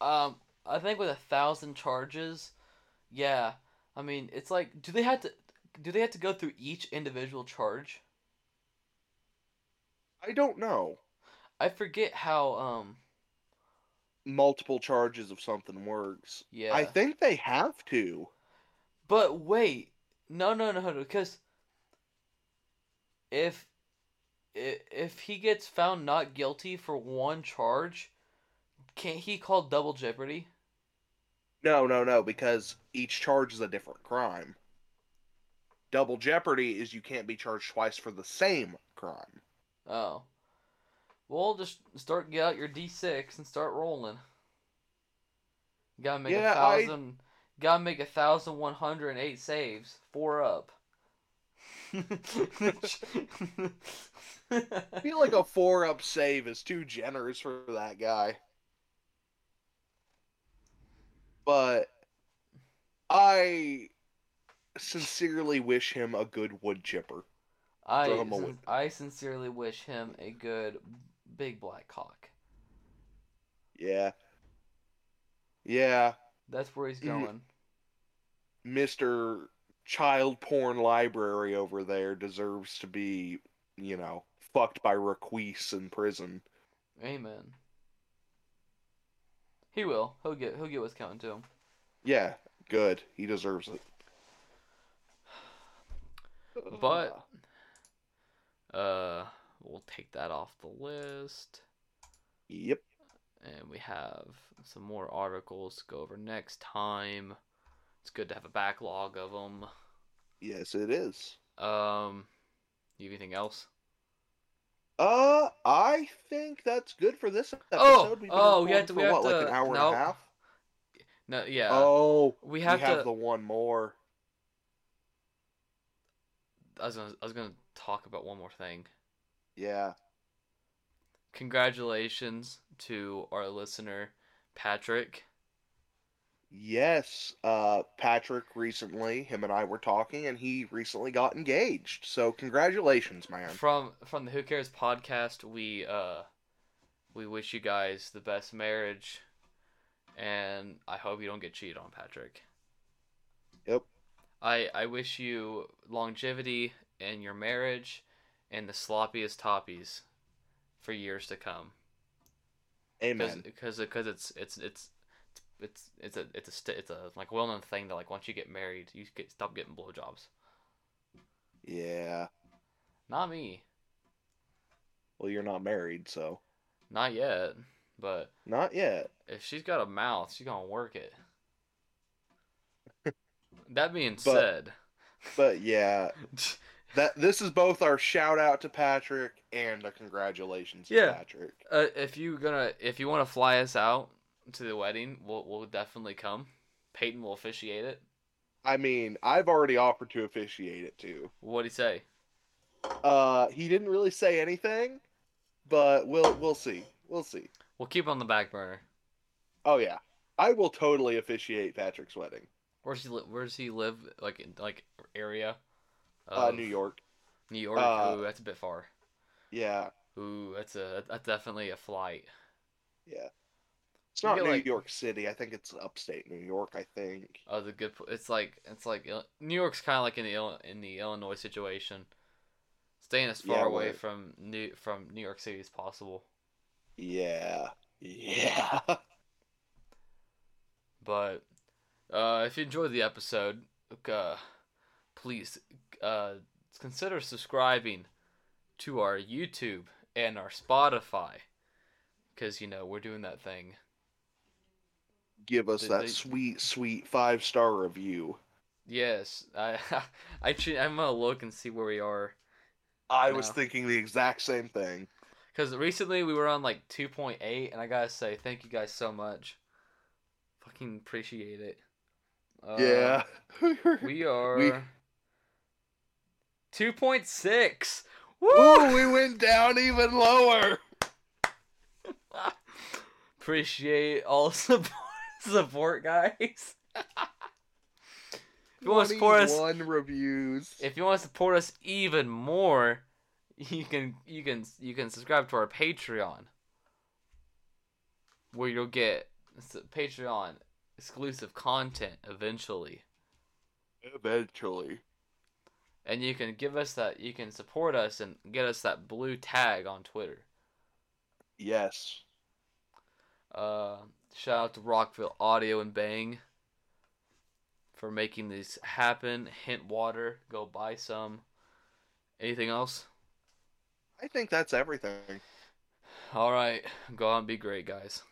Um, I think with a thousand charges, yeah. I mean, it's like, do they have to? Do they have to go through each individual charge? I don't know. I forget how. Um. Multiple charges of something works. Yeah. I think they have to. But wait, no, no, no, no, because if if he gets found not guilty for one charge, can't he call double jeopardy? No, no, no, because each charge is a different crime. Double jeopardy is you can't be charged twice for the same crime. Oh, well, just start get out your D six and start rolling. You Gotta make Yeah, a I- thousand. Gotta make a thousand one hundred and eight saves. Four up. I feel like a four up save is too generous for that guy. But I sincerely wish him a good wood chipper. I whip. I sincerely wish him a good big black cock. Yeah. Yeah. That's where he's Mm. going. Mr. Child Porn Library over there deserves to be you know, fucked by Requise in prison. Amen. He will. He'll get. He'll get what's coming to him. Yeah, good. He deserves it. But uh, we'll take that off the list, Yep. and we have some more articles to go over next time. It's good to have a backlog of them. Yes, it is. Um, you have anything else? Uh, I think that's good for this episode. Oh, We've been oh, we have to- for we have what, like to- an hour nope. and a half. No, yeah. oh, we have to. the one more. I was gonna. I was gonna talk about one more thing. Yeah. Congratulations to our listener, Patrick. Yes. Uh, Patrick recently, him and I were talking, and he recently got engaged. So congratulations, man. From from the Who Cares podcast, we uh we wish you guys the best marriage and I hope you don't get cheated on, Patrick. Yep. I I wish you longevity in your marriage and the sloppiest toppies for years to come. Amen. Because because it's it's it's it's it's a it's a st- it's a like well known thing that like once you get married you get stop getting blowjobs. Yeah. Not me, Well, you're not married, so not yet. But not yet. if she's got a mouth, she's gonna work it. that being But- said, But yeah, that this is both our shout out to Patrick and a congratulations Yeah. to Patrick. uh, if you gonna if you want to fly us out to the wedding, we'll we'll definitely come. Payton will officiate it. I mean, I've already offered to officiate it too. What'd he say? Uh, he didn't really say anything, but we'll we'll see. We'll see. We'll keep on the back burner. Oh yeah, I will totally officiate Patrick's wedding. Where's he li- Where does he live? Like in like area? Uh, New York. New York. Uh, Ooh, that's a bit far. Yeah, Ooh, that's a that's definitely a flight. yeah. It's not New like- York City. I think it's upstate New York. I think. Oh, the good. It's like it's like New York's kind of like in the in the Illinois situation, staying as far Yeah, away from New from New York City as possible. Yeah. Yeah. But uh, if you enjoyed the episode, uh, please uh, consider subscribing to our YouTube and our Spotify, because you know we're doing that thing. Give us They- that they- sweet, sweet five star review. Yes, I I I'm gonna look and see where we are. I was thinking the exact same thing. Because recently we were on like 2.8, and I gotta say, thank you guys so much. Fucking appreciate it. Uh, yeah. We are. We- 2.6! Woo! Ooh, we went down even lower. Appreciate all support, support guys. if you want to support us, One reviews. if you want to support us even more, you can you can you can subscribe to our Patreon, where you'll get Patreon exclusive content eventually, Eventually. and you can give us that you can support us and get us that blue tag on Twitter. Yes. Uh, shout out to Rockville Audio and Bang for making these happen. Hint water, go buy some. Anything else? I think that's everything. All right, go out and be great, guys.